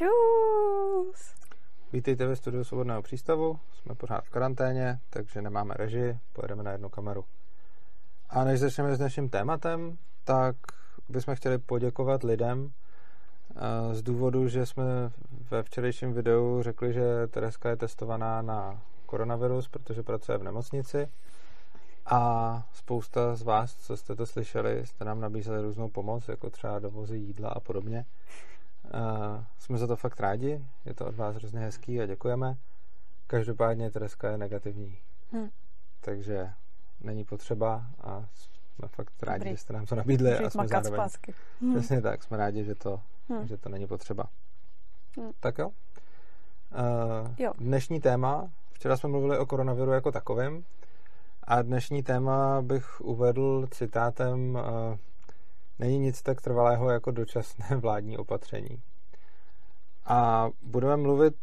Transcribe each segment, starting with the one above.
Čus! Vítejte ve studiu Svobodného přístavu, jsme pořád v karanténě, takže nemáme režii, pojedeme na jednu kameru. A než začneme s dnešním tématem, tak bychom chtěli poděkovat lidem eh, z důvodu, že jsme ve včerejším videu řekli, že Tereska je testovaná na koronavirus, protože pracuje v nemocnici a spousta z vás, co jste to slyšeli, jste nám nabízeli různou pomoc, jako třeba dovozy jídla a podobně. Uh, jsme za to fakt rádi, je to od vás hrozně hezký a děkujeme. Každopádně Tereska je negativní. Hmm. Takže není potřeba a jsme fakt rádi, Dobrý. že jste nám to nabídli Můžu a jsme zároveň... Hmm. Přesně tak, jsme rádi, že to, hmm. že to není potřeba. Hmm. Tak jo? Uh, jo. Dnešní téma, včera jsme mluvili o koronaviru jako takovém a dnešní téma bych uvedl citátem uh, není nic tak trvalého jako dočasné vládní opatření. A budeme mluvit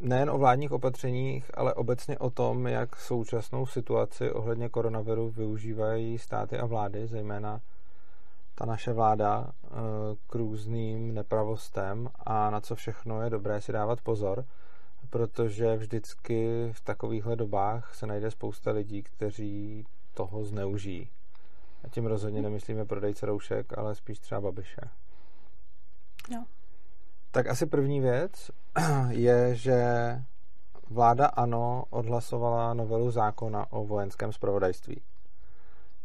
nejen o vládních opatřeních, ale obecně o tom, jak současnou situaci ohledně koronaviru využívají státy a vlády, zejména ta naše vláda eh, k různým nepravostem a na co všechno je dobré si dávat pozor, protože vždycky v takovýchhle dobách se najde spousta lidí, kteří toho zneužijí. A tím rozhodně nemyslíme prodejce roušek, ale spíš třeba babiše. No. Tak asi první věc je, že vláda ANO odhlasovala novelu zákona o vojenském zpravodajství.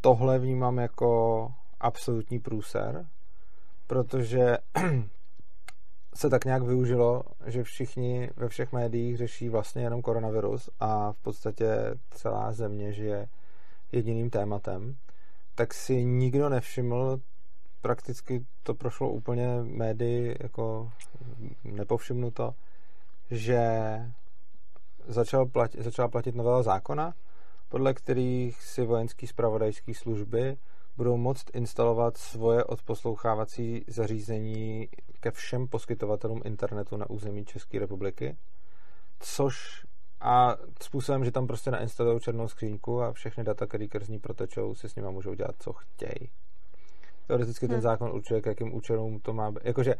Tohle vnímám jako absolutní průser, protože se tak nějak využilo, že všichni ve všech médiích řeší vlastně jenom koronavirus a v podstatě celá země žije jediným tématem tak si nikdo nevšiml, prakticky to prošlo úplně médii jako nepovšimnuto, že začal platit, začala platit novela zákona, podle kterých si vojenský spravodajské služby budou moct instalovat svoje odposlouchávací zařízení ke všem poskytovatelům internetu na území České republiky, což a způsobem, že tam prostě nainstalují černou skřínku a všechny data, které z ní protečou, si s nimi můžou dělat, co chtějí. Teoreticky hmm. ten zákon určuje, k jakým účelům to má být. Jakože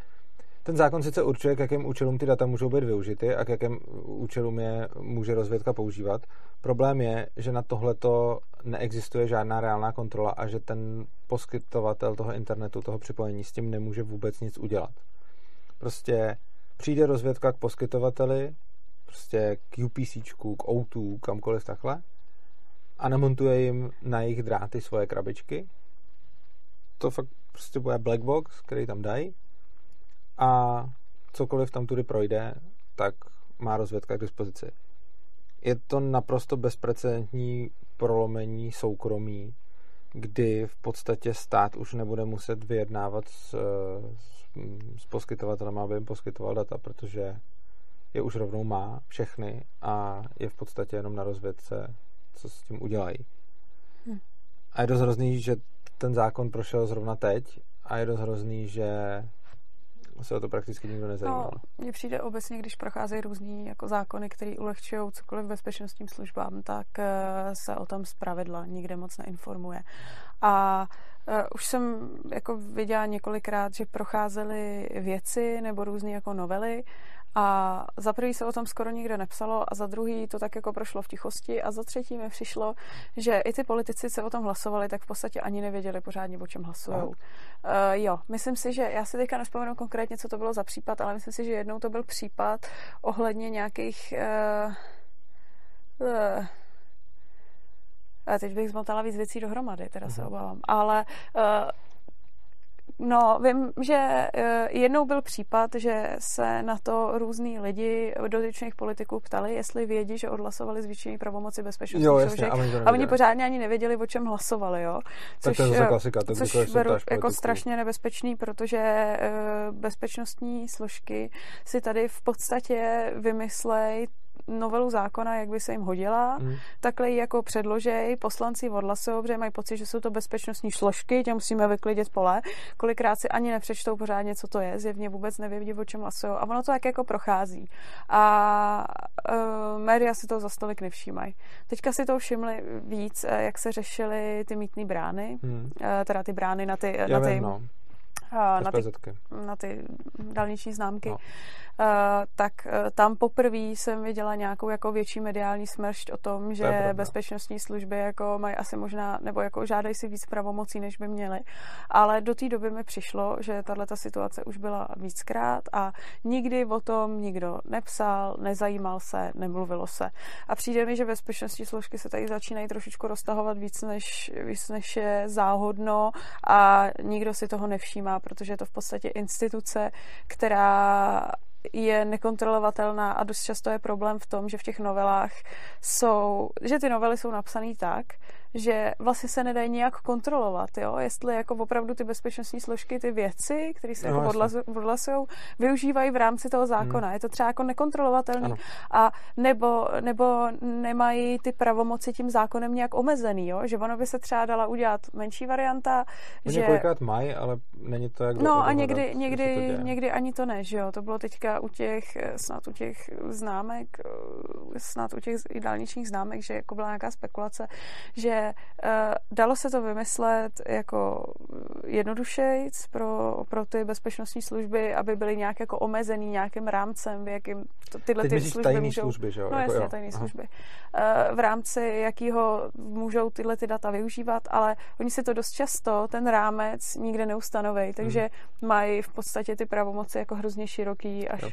ten zákon sice určuje, k jakým účelům ty data můžou být využity a k jakým účelům je může rozvědka používat. Problém je, že na tohleto neexistuje žádná reálná kontrola a že ten poskytovatel toho internetu, toho připojení s tím nemůže vůbec nic udělat. Prostě přijde rozvědka k poskytovateli, prostě k UPC, k O2, kamkoliv takhle a namontuje jim na jejich dráty svoje krabičky. To fakt prostě bude black box, který tam dají a cokoliv tam tudy projde, tak má rozvědka k dispozici. Je to naprosto bezprecedentní prolomení soukromí, kdy v podstatě stát už nebude muset vyjednávat s, s, s poskytovatelem, aby jim poskytoval data, protože je už rovnou má všechny a je v podstatě jenom na rozvědce, co s tím udělají. Hm. A je dost hrozný, že ten zákon prošel zrovna teď a je dost hrozný, že se o to prakticky nikdo nezajímal. No, mně přijde obecně, když procházejí různý jako zákony, které ulehčují cokoliv bezpečnostním službám, tak uh, se o tom zpravidla nikde moc neinformuje. A uh, už jsem jako viděla několikrát, že procházely věci nebo různé jako novely a za prvý se o tom skoro nikde nepsalo a za druhý to tak jako prošlo v tichosti a za třetí mi přišlo, že i ty politici se o tom hlasovali, tak v podstatě ani nevěděli pořádně, o čem hlasují. Uh, jo, myslím si, že já si teďka nespomenu konkrétně, co to bylo za případ, ale myslím si, že jednou to byl případ ohledně nějakých uh, uh, a teď bych zmotala víc věcí dohromady, teda se obávám. Ale uh, No, vím, že eh, jednou byl případ, že se na to různí lidi dotyčných politiků ptali, jestli vědí, že odhlasovali zvýšení pravomoci bezpečnostních jo, jasně, a, oni a oni pořádně ani nevěděli, o čem hlasovali, jo. Což, tak to je zase klasika. To což beru jako strašně nebezpečný, protože eh, bezpečnostní složky si tady v podstatě vymyslej novelu zákona, jak by se jim hodila, mm. takhle ji jako předložej, poslanci odhlasují, protože mají pocit, že jsou to bezpečnostní složky, tě musíme vyklidit pole. Kolikrát si ani nepřečtou pořádně, co to je, zjevně vůbec nevědí, o čem hlasují. A ono to tak jako prochází. A uh, média si to za stolik nevšímají. Teďka si to všimli víc, jak se řešily ty mítné brány, mm. uh, teda ty brány na ty, Já na ty vím, no na ty, na ty dálniční známky, no. Uh, tak uh, tam poprvé jsem viděla nějakou jako větší mediální smršť o tom, že bezpečnostní služby jako mají asi možná, nebo jako žádají si víc pravomocí, než by měly. Ale do té doby mi přišlo, že tahle situace už byla víckrát a nikdy o tom nikdo nepsal, nezajímal se, nemluvilo se. A přijde mi, že bezpečnostní složky se tady začínají trošičku roztahovat víc, než, víc, než je záhodno a nikdo si toho nevšímá, protože je to v podstatě instituce, která je nekontrolovatelná a dost často je problém v tom, že v těch novelách jsou, že ty novely jsou napsané tak, že vlastně se nedají nějak kontrolovat, jo? jestli jako opravdu ty bezpečnostní složky ty věci, které se no, jako odhlasují, využívají v rámci toho zákona. Hmm. Je to třeba jako nekontrolovatelný a nebo, nebo nemají ty pravomoci tím zákonem nějak omezený, jo? že ono by se třeba dala udělat menší varianta. Oni že... kolikrát mají, ale není to jak No a někdy, někdy, někdy ani to ne, že jo? To bylo teďka u těch, snad u těch známek, snad u těch dálničních známek, že jako byla nějaká spekulace, že uh, dalo se to vymyslet jako jednodušejc pro, pro ty bezpečnostní služby, aby byly nějak jako omezený nějakým rámcem, v jakým to, tyhle Teď ty služby můžou... služby, že jo? No jako, jasně, tajné služby. Uh, v rámci jakýho můžou tyhle ty data využívat, ale oni si to dost často, ten rámec nikde neustanoví, takže hmm. mají v podstatě ty pravomoci jako hrozně široký až, jo.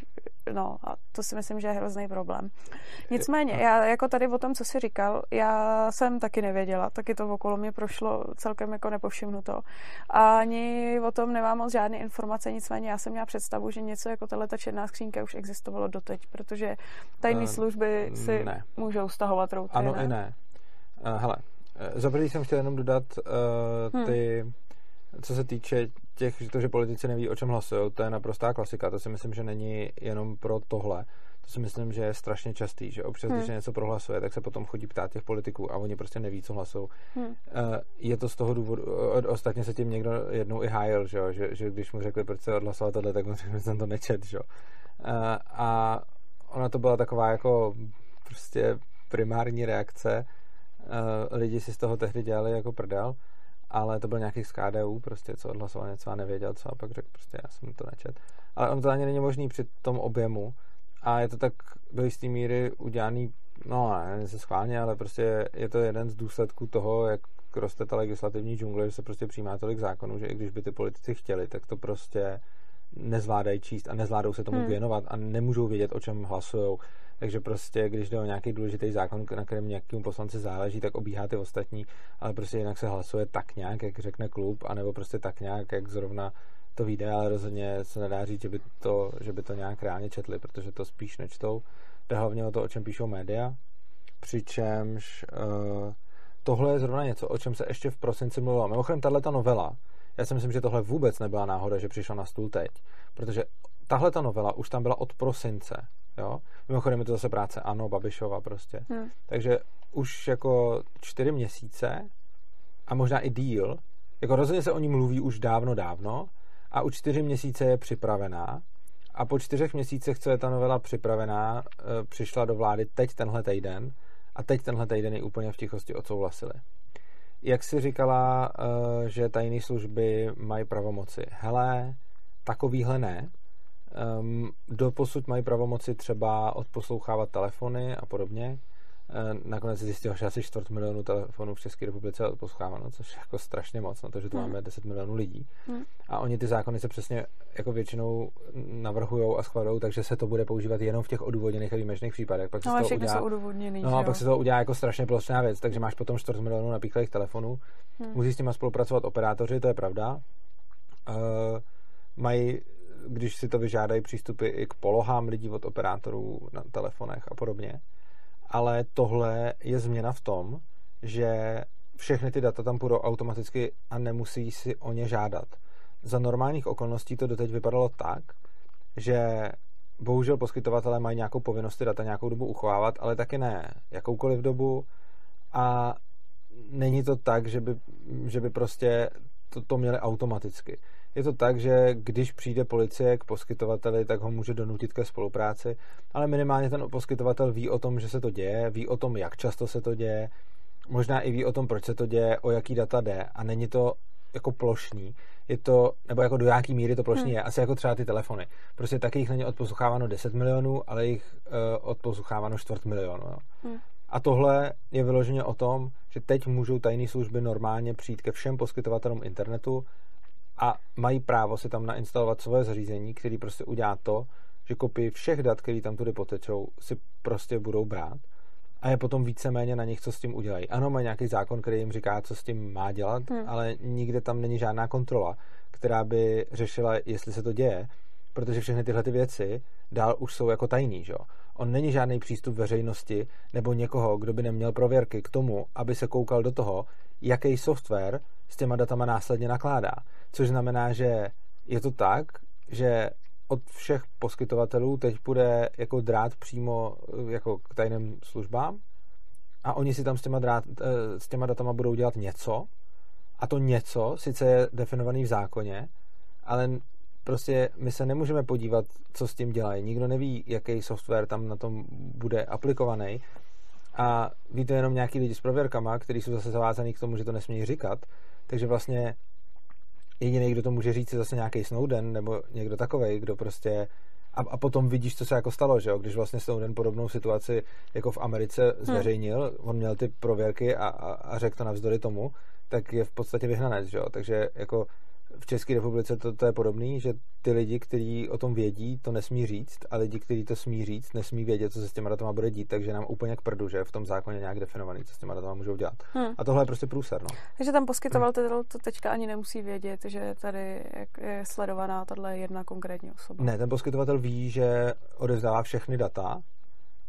No a to si myslím, že je hrozný problém. Nicméně, já jako tady o tom, co jsi říkal, já jsem taky nevěděla, taky to okolo mě prošlo celkem jako nepovšimnuto. A ani o tom nemám moc žádné informace, nicméně já jsem měla představu, že něco jako tato černá skřínka už existovalo doteď, protože tajné uh, služby si ne. můžou stahovat routy. Ano ne? i ne. Uh, hele, eh, za jsem chtěl jenom dodat uh, ty, hmm. co se týče těch, to, že politici neví, o čem hlasují, to je naprostá klasika, to si myslím, že není jenom pro tohle to si myslím, že je strašně častý, že občas, hmm. když něco prohlasuje, tak se potom chodí ptát těch politiků a oni prostě neví, co hlasují. Hmm. Je to z toho důvodu, ostatně se tím někdo jednou i hájil, že, že, že když mu řekli, proč se odhlasovat tohle, tak on řekl, že jsem to nečet, že? A ona to byla taková jako prostě primární reakce. Lidi si z toho tehdy dělali jako prdel, ale to byl nějaký z KDU, prostě, co odhlasoval něco a nevěděl co a pak řekl, prostě já jsem to nečet. Ale on to ani není možný při tom objemu, a je to tak do jisté míry udělaný, no ne se schválně, ale prostě je to jeden z důsledků toho, jak roste ta legislativní džungle, že se prostě přijímá tolik zákonů, že i když by ty politici chtěli, tak to prostě nezvládají číst a nezvládou se tomu hmm. věnovat a nemůžou vědět, o čem hlasují. Takže prostě, když jde o nějaký důležitý zákon, na kterém nějakému poslanci záleží, tak obíhá ty ostatní, ale prostě jinak se hlasuje tak nějak, jak řekne klub, anebo prostě tak nějak, jak zrovna to vyjde, ale rozhodně se nedá říct, že by to, že by to nějak reálně četli, protože to spíš nečtou. Jde hlavně o to, o čem píšou média, přičemž uh, tohle je zrovna něco, o čem se ještě v prosinci mluvilo. Mimochodem, tahle ta novela, já si myslím, že tohle vůbec nebyla náhoda, že přišla na stůl teď, protože tahle ta novela už tam byla od prosince, jo. Mimochodem je to zase práce Ano, Babišova prostě. Hmm. Takže už jako čtyři měsíce a možná i díl, jako rozhodně se o ní mluví už dávno, dávno, a už čtyři měsíce je připravená a po čtyřech měsících, co je ta novela připravená, e, přišla do vlády teď tenhle týden a teď tenhle týden ji úplně v tichosti odsouhlasili. Jak si říkala, e, že tajné služby mají pravomoci? Hele, takovýhle ne. Doposud mají pravomoci třeba odposlouchávat telefony a podobně. Eh, nakonec zjistil, že asi čtvrt milionu telefonů v České republice je odposloucháváno, což je jako strašně moc, na to, že tu hmm. máme 10 milionů lidí. Hmm. A oni ty zákony se přesně jako většinou navrhují a schvalují, takže se to bude používat jenom v těch odůvodněných a výjimečných případech. Pak no, ale všechny udělá, jsou. No a pak se to udělá jako strašně plošná věc, takže máš potom čtvrt milionů napíchlých telefonů. Hmm. Musí s těma spolupracovat operátoři, to je pravda. Uh, mají když si to vyžádají přístupy i k polohám lidí od operátorů na telefonech a podobně ale tohle je změna v tom, že všechny ty data tam půjdou automaticky a nemusí si o ně žádat. Za normálních okolností to doteď vypadalo tak, že bohužel poskytovatelé mají nějakou povinnost ty data nějakou dobu uchovávat, ale taky ne jakoukoliv dobu a není to tak, že by, že by prostě to, to měli automaticky. Je to tak, že když přijde policie k poskytovateli, tak ho může donutit ke spolupráci, ale minimálně ten poskytovatel ví o tom, že se to děje, ví o tom, jak často se to děje, možná i ví o tom, proč se to děje, o jaký data jde a není to jako plošný. Je to, nebo jako do jaký míry to plošný hmm. je, asi jako třeba ty telefony. Prostě taky jich není odposloucháváno 10 milionů, ale jich uh, odposloucháváno čtvrt milionu. Jo. Hmm. A tohle je vyloženě o tom, že teď můžou tajné služby normálně přijít ke všem poskytovatelům internetu a mají právo si tam nainstalovat svoje zařízení, který prostě udělá to, že kopii všech dat, které tam tudy potečou, si prostě budou brát a je potom víceméně na nich, co s tím udělají. Ano, mají nějaký zákon, který jim říká, co s tím má dělat, hmm. ale nikde tam není žádná kontrola, která by řešila, jestli se to děje, protože všechny tyhle ty věci dál už jsou jako tajný, že? On není žádný přístup veřejnosti nebo někoho, kdo by neměl prověrky k tomu, aby se koukal do toho, jaký software s těma datama následně nakládá. Což znamená, že je to tak, že od všech poskytovatelů teď bude jako drát přímo eh, jako k tajným službám a oni si tam s těma, drát, eh, s těma datama budou dělat něco a to něco sice je definovaný v zákoně, ale prostě my se nemůžeme podívat, co s tím dělají. Nikdo neví, jaký software tam na tom bude aplikovaný a ví to jenom nějaký lidi s prověrkama, kteří jsou zase zavázaný k tomu, že to nesmí říkat. Takže vlastně jediný, kdo to může říct, je zase nějaký Snowden nebo někdo takový, kdo prostě a, a potom vidíš, co se jako stalo, že jo? Když vlastně Snowden podobnou situaci jako v Americe hmm. zveřejnil, hmm. on měl ty prověrky a, a, a řekl to navzdory tomu, tak je v podstatě vyhnanec, že jo? Takže jako v České republice to, to je podobný, že ty lidi, kteří o tom vědí, to nesmí říct a lidi, kteří to smí říct, nesmí vědět, co se s těma datama bude dít, takže nám úplně k prdu, že je v tom zákoně nějak definovaný, co s těma datama můžou dělat. Hmm. A tohle je prostě průser. No. Takže tam poskytovatel hmm. to teďka ani nemusí vědět, že tady je sledovaná tahle jedna konkrétní osoba. Ne, ten poskytovatel ví, že odevzdává všechny data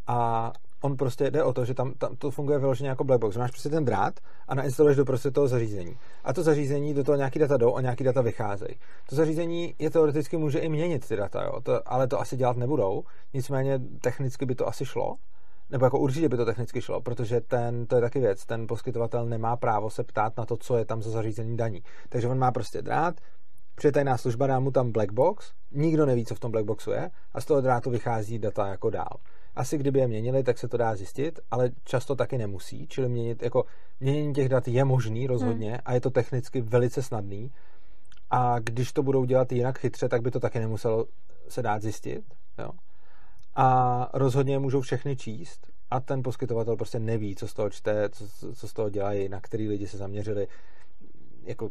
a on prostě jde o to, že tam, tam to funguje vyloženě jako black box. Máš prostě ten drát a nainstaluješ do prostě toho zařízení. A to zařízení do toho nějaký data jdou a nějaký data vycházejí. To zařízení je teoreticky může i měnit ty data, jo? To, ale to asi dělat nebudou. Nicméně technicky by to asi šlo. Nebo jako určitě by to technicky šlo, protože ten, to je taky věc, ten poskytovatel nemá právo se ptát na to, co je tam za zařízení daní. Takže on má prostě drát, přijde tajná služba, dá mu tam black box, nikdo neví, co v tom black boxu je a z toho drátu vychází data jako dál. Asi kdyby je měnili, tak se to dá zjistit, ale často taky nemusí, čili měnit, jako, měnění těch dat je možný rozhodně hmm. a je to technicky velice snadný. A když to budou dělat jinak chytře, tak by to taky nemuselo se dát zjistit. Jo? A rozhodně můžou všechny číst a ten poskytovatel prostě neví, co z toho čte, co, co z toho dělají, na který lidi se zaměřili. Jako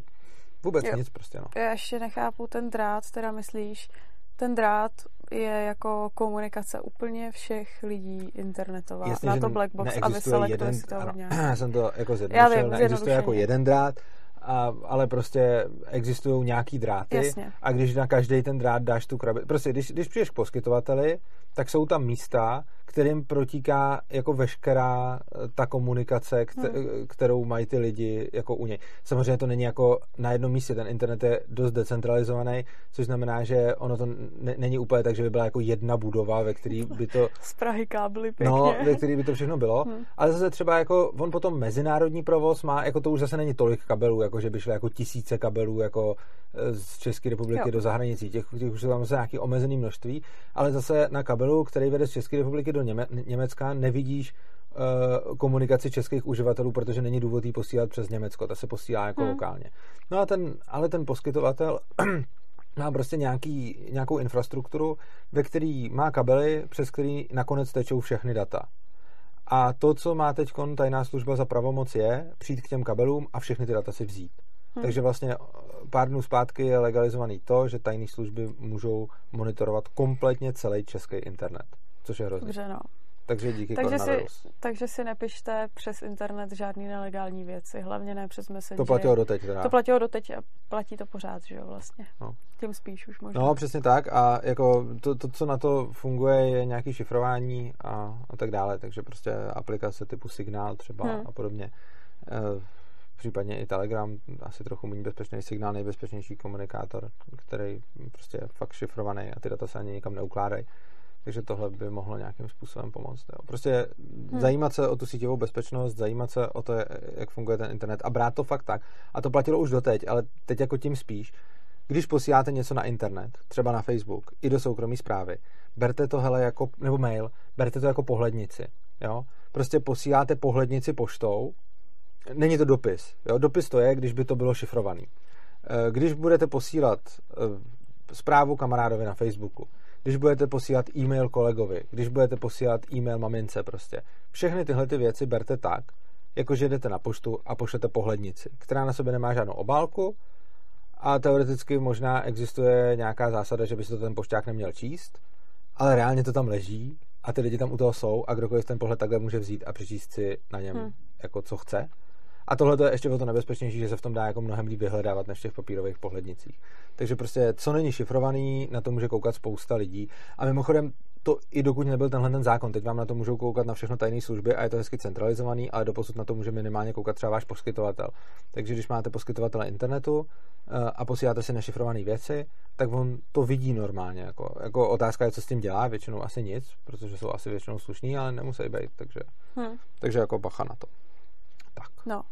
vůbec jo. nic prostě. No. Já ještě nechápu ten drát, teda myslíš, ten drát je jako komunikace úplně všech lidí internetová. Jasně, na to Blackbox a vyselektuje si to hodně. Já jsem to jako zjednodušil, neexistuje jako jeden drát, a, ale prostě existují nějaký dráty Jasně. a když na každý ten drát dáš tu krabici, prostě když, když přijdeš k poskytovateli, tak jsou tam místa, kterým protíká jako veškerá eh, ta komunikace, hmm. kterou mají ty lidi jako u něj. Samozřejmě to není jako na jednom místě, ten internet je dost decentralizovaný, což znamená, že ono to ne, není úplně tak, že by byla jako jedna budova, ve který by to... Z Prahy kábly pěkně. No, ve který by to všechno bylo, hmm. ale zase třeba jako on potom mezinárodní provoz má, jako to už zase není tolik kabelů, jako že by šlo jako tisíce kabelů jako eh, z České republiky jo. do zahraničí, těch, těch už jsou tam zase nějaký omezený množství, ale zase na kabelu, který vede z České republiky do Něme- Německa, nevidíš uh, komunikaci českých uživatelů, protože není důvod jí posílat přes Německo, ta se posílá jako hmm. lokálně. No a ten, ale ten poskytovatel má prostě nějaký, nějakou infrastrukturu, ve který má kabely, přes který nakonec tečou všechny data. A to, co má teď tajná služba za pravomoc, je přijít k těm kabelům a všechny ty data si vzít. Hmm. Takže vlastně eh, pár dnů zpátky je legalizovaný to, že tajné služby můžou monitorovat kompletně celý český internet, což je hrozně. Dobře, no. Takže díky takže si, takže si nepište přes internet žádný nelegální věci, hlavně ne přes Messenger. To platilo doteď teda. To platilo doteď a platí to pořád, že jo, vlastně. No. Tím spíš už možná. No, přesně tak a jako to, to, co na to funguje, je nějaký šifrování a, a tak dále, takže prostě aplikace typu Signál třeba hmm. a podobně. E, případně i Telegram, asi trochu méně bezpečný signál, nejbezpečnější komunikátor, který prostě je fakt šifrovaný a ty data se ani nikam neukládají. Takže tohle by mohlo nějakým způsobem pomoct. Jo. Prostě hmm. zajímat se o tu síťovou bezpečnost, zajímat se o to, jak funguje ten internet a brát to fakt tak. A to platilo už doteď, ale teď jako tím spíš. Když posíláte něco na internet, třeba na Facebook, i do soukromí zprávy, berte to hele jako, nebo mail, berte to jako pohlednici. Jo? Prostě posíláte pohlednici poštou, není to dopis. Jo? Dopis to je, když by to bylo šifrovaný. Eh, když budete posílat eh, zprávu kamarádovi na Facebooku, když budete posílat e-mail kolegovi, když budete posílat e-mail mamince prostě. Všechny tyhle ty věci berte tak, jako že jdete na poštu a pošlete pohlednici, která na sobě nemá žádnou obálku a teoreticky možná existuje nějaká zásada, že by si to ten pošťák neměl číst, ale reálně to tam leží a ty lidi tam u toho jsou a kdokoliv ten pohled takhle může vzít a přečíst si na něm hmm. jako co chce. A tohle je ještě o to nebezpečnější, že se v tom dá jako mnohem líp vyhledávat než v těch papírových pohlednicích. Takže prostě co není šifrovaný, na to může koukat spousta lidí. A mimochodem, to i dokud nebyl tenhle ten zákon, teď vám na to můžou koukat na všechno tajné služby a je to hezky centralizovaný, ale doposud na to může minimálně koukat třeba váš poskytovatel. Takže když máte poskytovatele internetu eh, a posíláte si nešifrované věci, tak on to vidí normálně. Jako, jako otázka je, co s tím dělá, většinou asi nic, protože jsou asi většinou slušní, ale nemusí být, takže, hmm. takže jako bacha na to. Tak. No.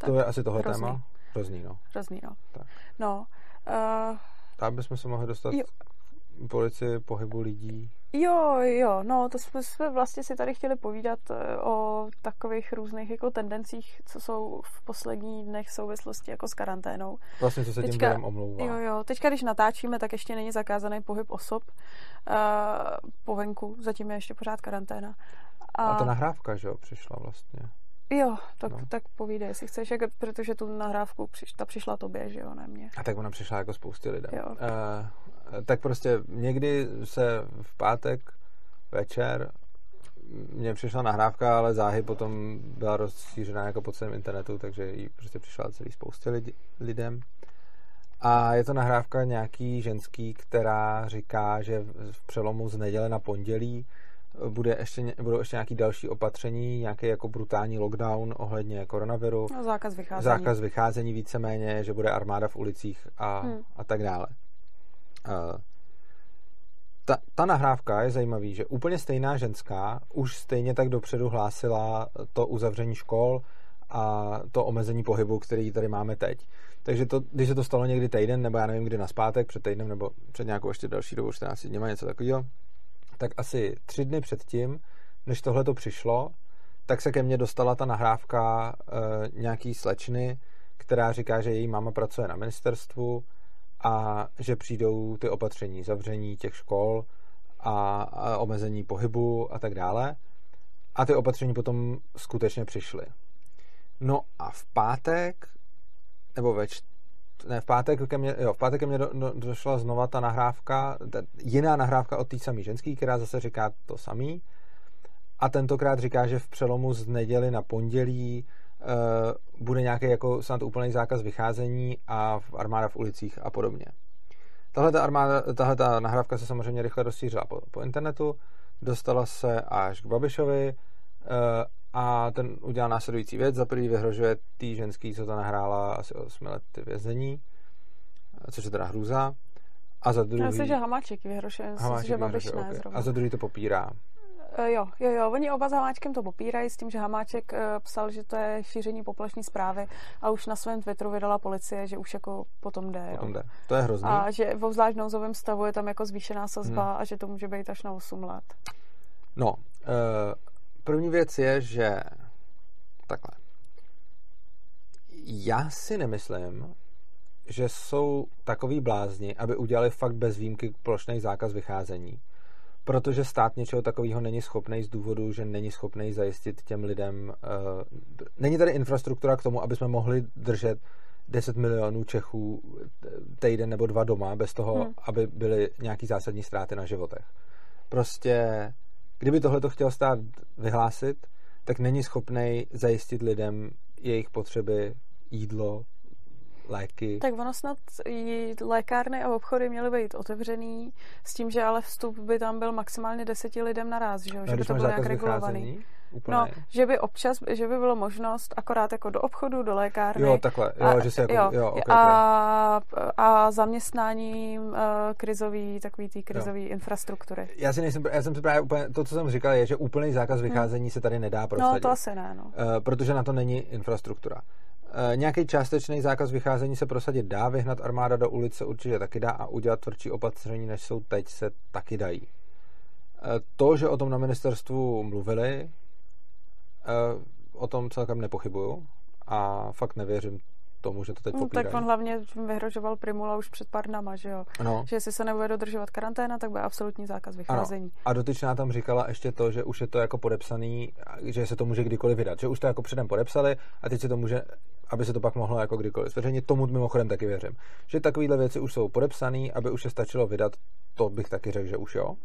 Tak to je asi tohle hrozný. téma? Hrozný, no. Hrozný, no. Tak. No. Uh... Tak bychom se mohli dostat jo. policii pohybu lidí. Jo, jo, no to jsme, jsme vlastně si tady chtěli povídat eh, o takových různých jako tendencích, co jsou v posledních dnech v souvislosti jako s karanténou. Vlastně, co se tím teďka, omlouvá. Jo, jo, teďka, když natáčíme, tak ještě není zakázaný pohyb osob uh, po venku, zatím je ještě pořád karanténa. A, a ta nahrávka, že jo, přišla vlastně. Jo, tak, no. tak povídej, jestli chceš, jak, protože tu nahrávku přiš, ta přišla tobě, že jo, ne mě. A tak ona přišla jako spousty lidem. Jo. Uh, tak prostě někdy se v pátek večer mně přišla nahrávka, ale záhy potom byla rozšířená jako po celém internetu, takže jí prostě přišla celý spoustě lidi, lidem. A je to nahrávka nějaký ženský, která říká, že v přelomu z neděle na pondělí bude ještě, budou ještě nějaký další opatření, nějaký jako brutální lockdown ohledně koronaviru. No, zákaz vycházení. Zákaz vycházení víceméně, že bude armáda v ulicích a, hmm. a tak dále. Uh, ta, ta nahrávka je zajímavý, že úplně stejná ženská už stejně tak dopředu hlásila to uzavření škol a to omezení pohybu, který tady máme teď. Takže to, když se to stalo někdy týden, nebo já nevím kdy naspátek, před týdnem, nebo před nějakou ještě další dobu, 14 dní, něco takového, tak asi tři dny předtím, než tohle to přišlo, tak se ke mně dostala ta nahrávka e, nějaký slečny, která říká, že její máma pracuje na ministerstvu a že přijdou ty opatření, zavření těch škol a, a omezení pohybu a tak dále. A ty opatření potom skutečně přišly. No a v pátek, nebo ve ne, v pátek ke mně, jo, v pátek ke mně do, do, došla znova ta nahrávka, ta jiná nahrávka od té samé ženský, která zase říká to samý. A tentokrát říká, že v přelomu z neděli na pondělí uh, bude nějaký jako snad úplný zákaz vycházení a v armáda v ulicích a podobně. Tahle ta, armáda, tahle ta nahrávka se samozřejmě rychle rozšířila po, po internetu, dostala se až k Babišovi uh, a ten udělal následující věc. Za prvý vyhrožuje tý ženský, co to nahrála asi 8 let vězení, což je teda hrůza. A za druhý... Já myslím, že Hamáček vyhrožuje, Hamáček že Babiš ne, okay. A za druhý to popírá. Uh, jo, jo, jo, oni oba s Hamáčkem to popírají s tím, že Hamáček uh, psal, že to je šíření poplašní zprávy a už na svém Twitteru vydala policie, že už jako potom jde. Potom jo. jde. To je hrozný. A že v zvlášť nouzovém stavu je tam jako zvýšená sazba hmm. a že to může být až na 8 let. No, uh, První věc je, že takhle. Já si nemyslím, že jsou takový blázni, aby udělali fakt bez výjimky plošný zákaz vycházení. Protože stát něčeho takového není schopný z důvodu, že není schopný zajistit těm lidem. Uh, není tady infrastruktura k tomu, aby jsme mohli držet 10 milionů Čechů týden nebo dva doma bez toho, hmm. aby byly nějaký zásadní ztráty na životech. Prostě kdyby tohle to chtěl stát vyhlásit, tak není schopný zajistit lidem jejich potřeby, jídlo, léky. Tak ono snad i lékárny a obchody měly být otevřený s tím, že ale vstup by tam byl maximálně deseti lidem naraz, že, no, že by to bylo nějak regulovaný. Vycházení, Úplně. No, že by občas, že by bylo možnost akorát jako do obchodu, do lékárny. Jo, takhle, jo, a, že se jako, jo, jo okay, a, a zaměstnáním uh, krizový, takový té krizový jo. infrastruktury. Já si nejsem, já jsem si právě úplně, to, co jsem říkal, je, že úplný zákaz hmm. vycházení hmm. se tady nedá prosadit. No, to asi ne, no. Uh, protože na to není infrastruktura. Uh, nějaký částečný zákaz vycházení se prosadit dá, vyhnat armáda do ulice určitě taky dá a udělat tvrdší opatření, než jsou teď, se taky dají. To, že o tom na ministerstvu mluvili, o tom celkem nepochybuju a fakt nevěřím tomu, že to teď no, popírají. Tak on hlavně vyhrožoval Primula už před pár dnama, že jo? No. Že jestli se nebude dodržovat karanténa, tak bude absolutní zákaz vycházení. Ano. A dotyčná tam říkala ještě to, že už je to jako podepsaný, že se to může kdykoliv vydat. Že už to jako předem podepsali a teď se to může, aby se to pak mohlo jako kdykoliv zveřejnit. Tomu mimochodem taky věřím. Že takovéhle věci už jsou podepsané, aby už se stačilo vydat, to bych taky řekl, že už jo. Uh,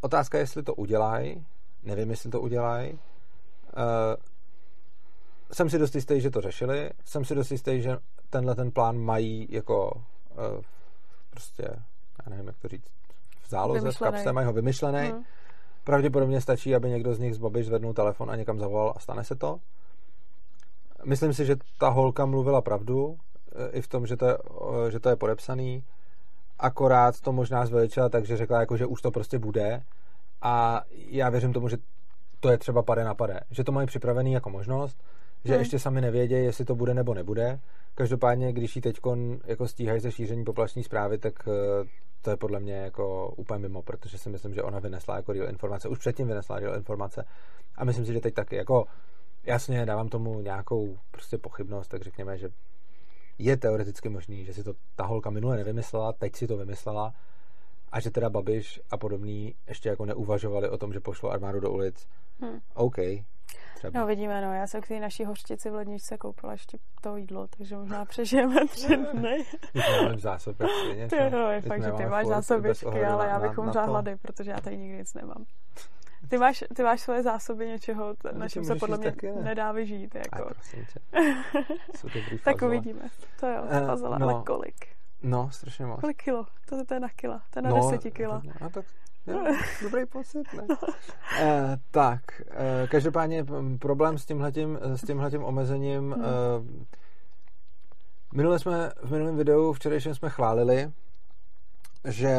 otázka je, jestli to udělají. Nevím, jestli to udělají. Uh, jsem si dost jistý, že to řešili. Jsem si dost jistý, že tenhle ten plán mají jako uh, prostě, já nevím, jak to říct, v záloze, vymyšlený. v kapse, mají ho vymyšlený. Hmm. Pravděpodobně stačí, aby někdo z nich z Babiš zvednul telefon a někam zavolal a stane se to. Myslím si, že ta holka mluvila pravdu, i v tom, že to je, že to je podepsaný. Akorát to možná zveličila takže řekla, jako, že už to prostě bude. A já věřím tomu, že to je třeba pade na pade. Že to mají připravený jako možnost, že hmm. ještě sami nevědějí, jestli to bude nebo nebude. Každopádně, když ji teď jako stíhají ze šíření poplační zprávy, tak eh, to je podle mě jako úplně mimo, protože si myslím, že ona vynesla jako real informace. Už předtím vynesla real informace a myslím si, že teď taky. Jako jasně dávám tomu nějakou prostě pochybnost, tak řekněme, že je teoreticky možný, že si to ta holka minule nevymyslela, teď si to vymyslela a že teda Babiš a podobný ještě jako neuvažovali o tom, že pošlo armádu do ulic. Hmm. OK, třeba. No vidíme, no, já jsem k té naší hořčici v ledničce koupila ještě to jídlo, takže možná přežijeme tři dny. Máme zásoby Ty jo, je fakt, že ty máš zásobičky, ale já bych umřela hlady, protože já tady nikdy nic nemám. Ty máš, ty máš svoje zásoby něčeho, no, na čem se podle mě taky, ne? nedá vyžít. Jako. Aj, tak uvidíme. To jo, uh, no, ale kolik? No, strašně moc. Kolik kilo? To, to je na kila. To je na no, deseti kila. No, tak Jo, dobrý pocit, ne? eh, tak, eh, každopádně problém s tímhletím, s tímhletím omezením hmm. eh, minule jsme, v minulém videu včerejším jsme chválili, že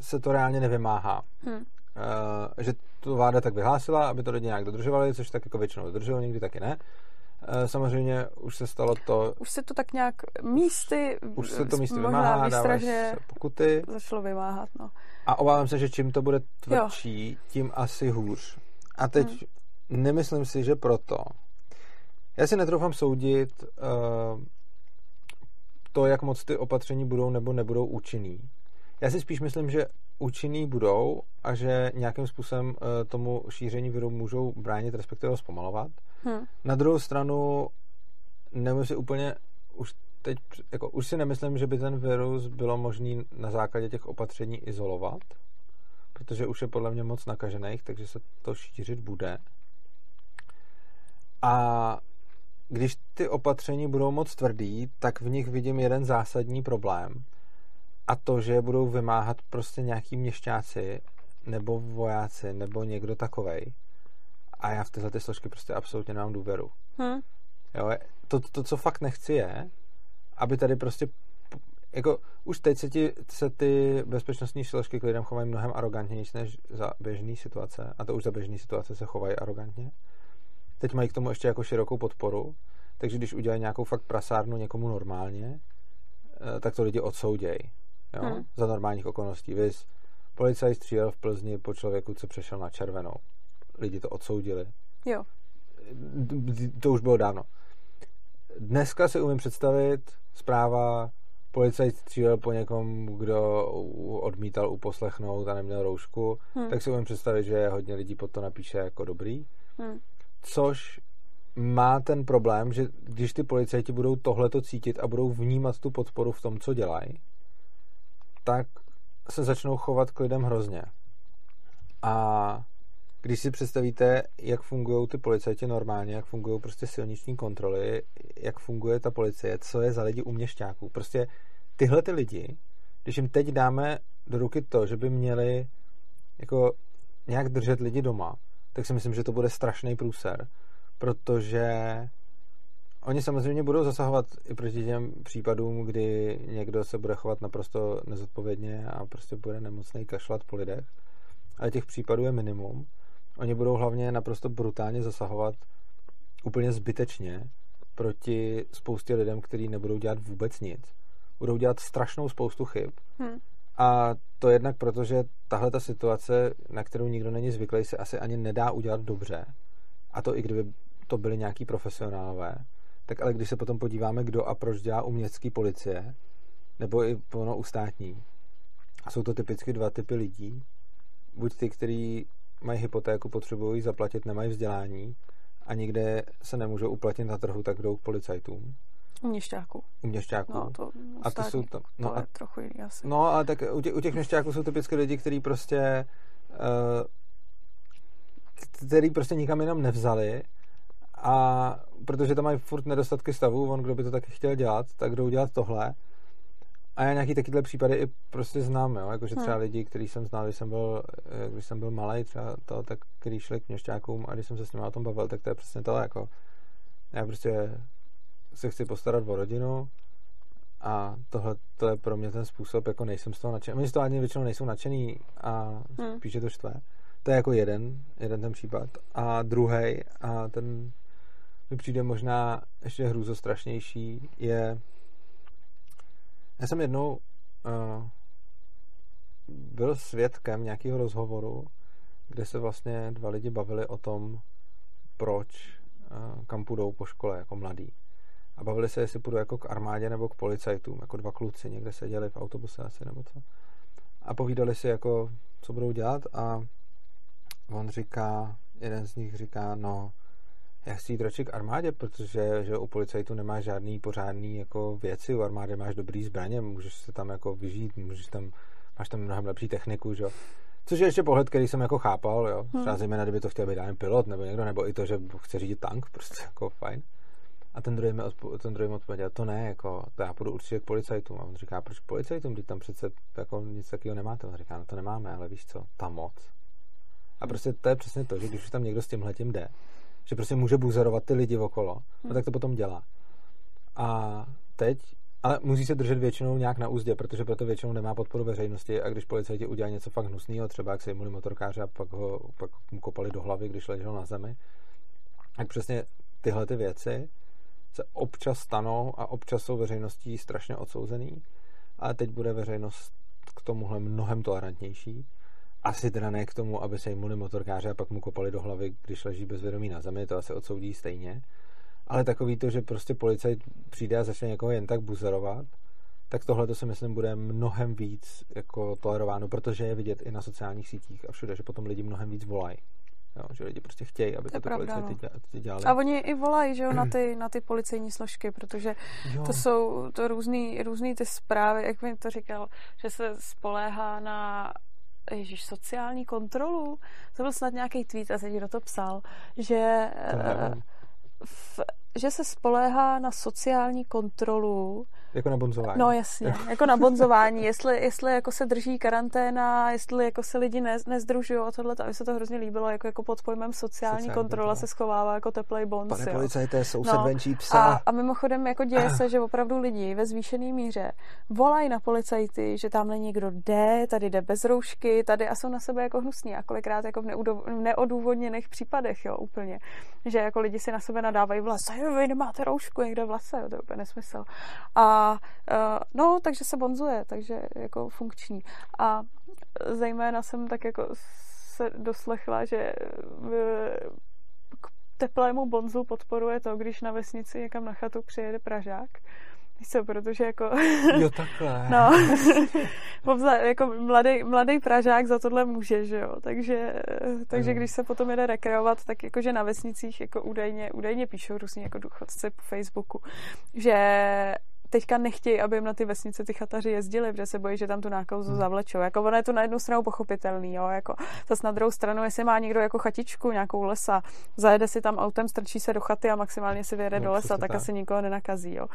se to reálně nevymáhá. Hmm. Eh, že to vláda tak vyhlásila, aby to lidi nějak dodržovali, což tak jako většinou dodržují, někdy taky ne. Eh, samozřejmě už se stalo to... Už se to tak nějak místy... Už se to místy vymáhá, se pokuty. Začalo vymáhat, no. A obávám se, že čím to bude tvrdší, jo. tím asi hůř. A teď hmm. nemyslím si, že proto. Já si netroufám soudit uh, to, jak moc ty opatření budou nebo nebudou účinný. Já si spíš myslím, že účinný budou a že nějakým způsobem uh, tomu šíření viru můžou bránit, respektive ho zpomalovat. Hmm. Na druhou stranu nemůžu si úplně už teď, jako, už si nemyslím, že by ten virus bylo možný na základě těch opatření izolovat, protože už je podle mě moc nakažených, takže se to šířit bude. A když ty opatření budou moc tvrdý, tak v nich vidím jeden zásadní problém. A to, že je budou vymáhat prostě nějaký měšťáci, nebo vojáci, nebo někdo takovej. A já v tyhle ty složky prostě absolutně nemám důvěru. Hmm. Jo, to, to, co fakt nechci, je, aby tady prostě jako už teď se, ti, se ty bezpečnostní složky k lidem chovají mnohem arrogantněji než za běžné situace. A to už za běžné situace se chovají arrogantně. Teď mají k tomu ještě jako širokou podporu, takže když udělají nějakou fakt prasárnu někomu normálně, eh, tak to lidi odsoudějí. Jo? Hmm. Za normálních okolností. Vys, policajt střílel v Plzni po člověku, co přešel na červenou. Lidi to odsoudili. Jo. To už bylo dávno. Dneska si umím představit zpráva, policajt střílel po někom, kdo odmítal uposlechnout a neměl roušku, hmm. tak si umím představit, že hodně lidí pod to napíše jako dobrý. Hmm. Což má ten problém, že když ty policajti budou tohleto cítit a budou vnímat tu podporu v tom, co dělají, tak se začnou chovat k lidem hrozně. A když si představíte, jak fungují ty policajti normálně, jak fungují prostě silniční kontroly, jak funguje ta policie, co je za lidi u měšťáků. Prostě tyhle ty lidi, když jim teď dáme do ruky to, že by měli jako nějak držet lidi doma, tak si myslím, že to bude strašný průser, protože oni samozřejmě budou zasahovat i proti těm případům, kdy někdo se bude chovat naprosto nezodpovědně a prostě bude nemocný kašlat po lidech, ale těch případů je minimum Oni budou hlavně naprosto brutálně zasahovat úplně zbytečně proti spoustě lidem, kteří nebudou dělat vůbec nic. Budou dělat strašnou spoustu chyb. Hmm. A to jednak proto, že tahle ta situace, na kterou nikdo není zvyklý, se asi ani nedá udělat dobře. A to i kdyby to byli nějaký profesionálové. tak ale když se potom podíváme, kdo a proč dělá u městské policie, nebo i ono u státní, a jsou to typicky dva typy lidí, buď ty, kteří mají hypotéku, potřebují zaplatit, nemají vzdělání a nikde se nemůžou uplatnit na trhu, tak jdou k policajtům. U měšťáků. U měšťáků. No, to a ty jsou tam, no, to a, trochu jiný asi. No, ale tak u těch, u těch měšťáků jsou typicky lidi, kteří prostě uh, který prostě nikam jinam nevzali a protože tam mají furt nedostatky stavu, on kdo by to taky chtěl dělat, tak jdou dělat tohle. A já nějaký takovýhle případy i prostě znám, jo? Jakože třeba hmm. lidi, který jsem znal, když jsem byl, eh, když jsem byl malý, třeba to, tak který šli k měšťákům a když jsem se s nimi o tom bavil, tak to je přesně to, jako já prostě se chci postarat o rodinu a tohle to je pro mě ten způsob, jako nejsem z toho nadšený. Oni z toho ani většinou nejsou nadšený a hmm. spíše to štve. To je jako jeden, jeden ten případ. A druhý, a ten mi přijde možná ještě hrůzostrašnější, je já jsem jednou uh, byl svědkem nějakého rozhovoru, kde se vlastně dva lidi bavili o tom, proč uh, kam půjdou po škole jako mladý. A bavili se, jestli půjdou jako k armádě nebo k policajtům, jako dva kluci, někde seděli v autobuse asi nebo co. A povídali si, jako, co budou dělat a on říká, jeden z nich říká, no, já chci jít radši k armádě, protože že u policajtu nemáš žádný pořádný jako věci, u armády máš dobrý zbraně, můžeš se tam jako vyžít, můžeš tam, máš tam mnohem lepší techniku, že Což je ještě pohled, který jsem jako chápal, jo. Hmm. Třeba zejména, kdyby to chtěl být pilot nebo někdo, nebo i to, že chce řídit tank, prostě jako fajn. A ten druhý mi, odpo- ten druhý mi odpověděl, to ne, jako, to já půjdu určitě k policajtům. A on říká, proč k policajtům, když tam přece jako nic takového nemáte. On říká, no to nemáme, ale víš co, tam moc. A prostě to je přesně to, že když už tam někdo s tím letím jde, že prostě může buzerovat ty lidi okolo, no tak to potom dělá. A teď, ale musí se držet většinou nějak na úzdě, protože proto většinou nemá podporu veřejnosti a když policajti udělají něco fakt hnusného, třeba jak se jimuli motorkáře a pak, ho, pak mu kopali do hlavy, když ležel na zemi, tak přesně tyhle ty věci se občas stanou a občas jsou veřejností strašně odsouzený, ale teď bude veřejnost k tomuhle mnohem tolerantnější asi teda ne k tomu, aby se jim motorkáře a pak mu kopali do hlavy, když leží bezvědomí na zemi, to asi odsoudí stejně. Ale takový to, že prostě policajt přijde a začne někoho jen tak buzerovat, tak tohle to si myslím bude mnohem víc jako tolerováno, protože je vidět i na sociálních sítích a všude, že potom lidi mnohem víc volají. Jo, že lidi prostě chtějí, aby to ty policajty no. dělali. A oni i volají že jo, na, ty, na ty policejní složky, protože jo. to jsou to různý, různý ty zprávy, jak mi to říkal, že se spoléhá na Ježíš, sociální kontrolu? To byl snad nějaký tweet a teď kdo to psal, že, to v, že se spoléhá na sociální kontrolu jako na bonzování. No jasně, jako na bonzování, jestli, jestli jako se drží karanténa, jestli jako se lidi ne, nezdružují a tohle, a mi se to hrozně líbilo, jako, jako pod pojmem sociální, sociální kontrola se schovává jako teplej bonz. Pane policajté, soused no. venčí psa. A, a mimochodem jako děje se, že opravdu lidi ve zvýšené míře volají na policajty, že tam někdo jde, tady jde bez roušky, tady a jsou na sebe jako hnusní a kolikrát jako v, v neodůvodněných případech, jo, úplně. Že jako lidi si na sebe nadávají v lese, jo, vy nemáte roušku někde v lese, to je úplně nesmysl. A uh, no, takže se bonzuje, takže jako funkční. A zejména jsem tak jako se doslechla, že v, k teplému bonzu podporuje to, když na vesnici někam na chatu přijede Pražák. Víš co, protože jako... Jo, takhle. no, jako mladý, mladý Pražák za tohle může, že jo, takže, takže když se potom jede rekreovat, tak jakože na vesnicích jako údajně, údajně píšou různí jako důchodci po Facebooku, že teďka nechtějí, aby jim na ty vesnice ty chataři jezdili, protože se bojí, že tam tu nákazu hmm. zavlečou. Jako ono je to na jednu stranu pochopitelný, jo, jako zase na druhou stranu, jestli má někdo jako chatičku, nějakou lesa, zajede si tam autem, strčí se do chaty a maximálně si vyjede no, do lesa, tak, tak asi nikoho nenakazí, jo.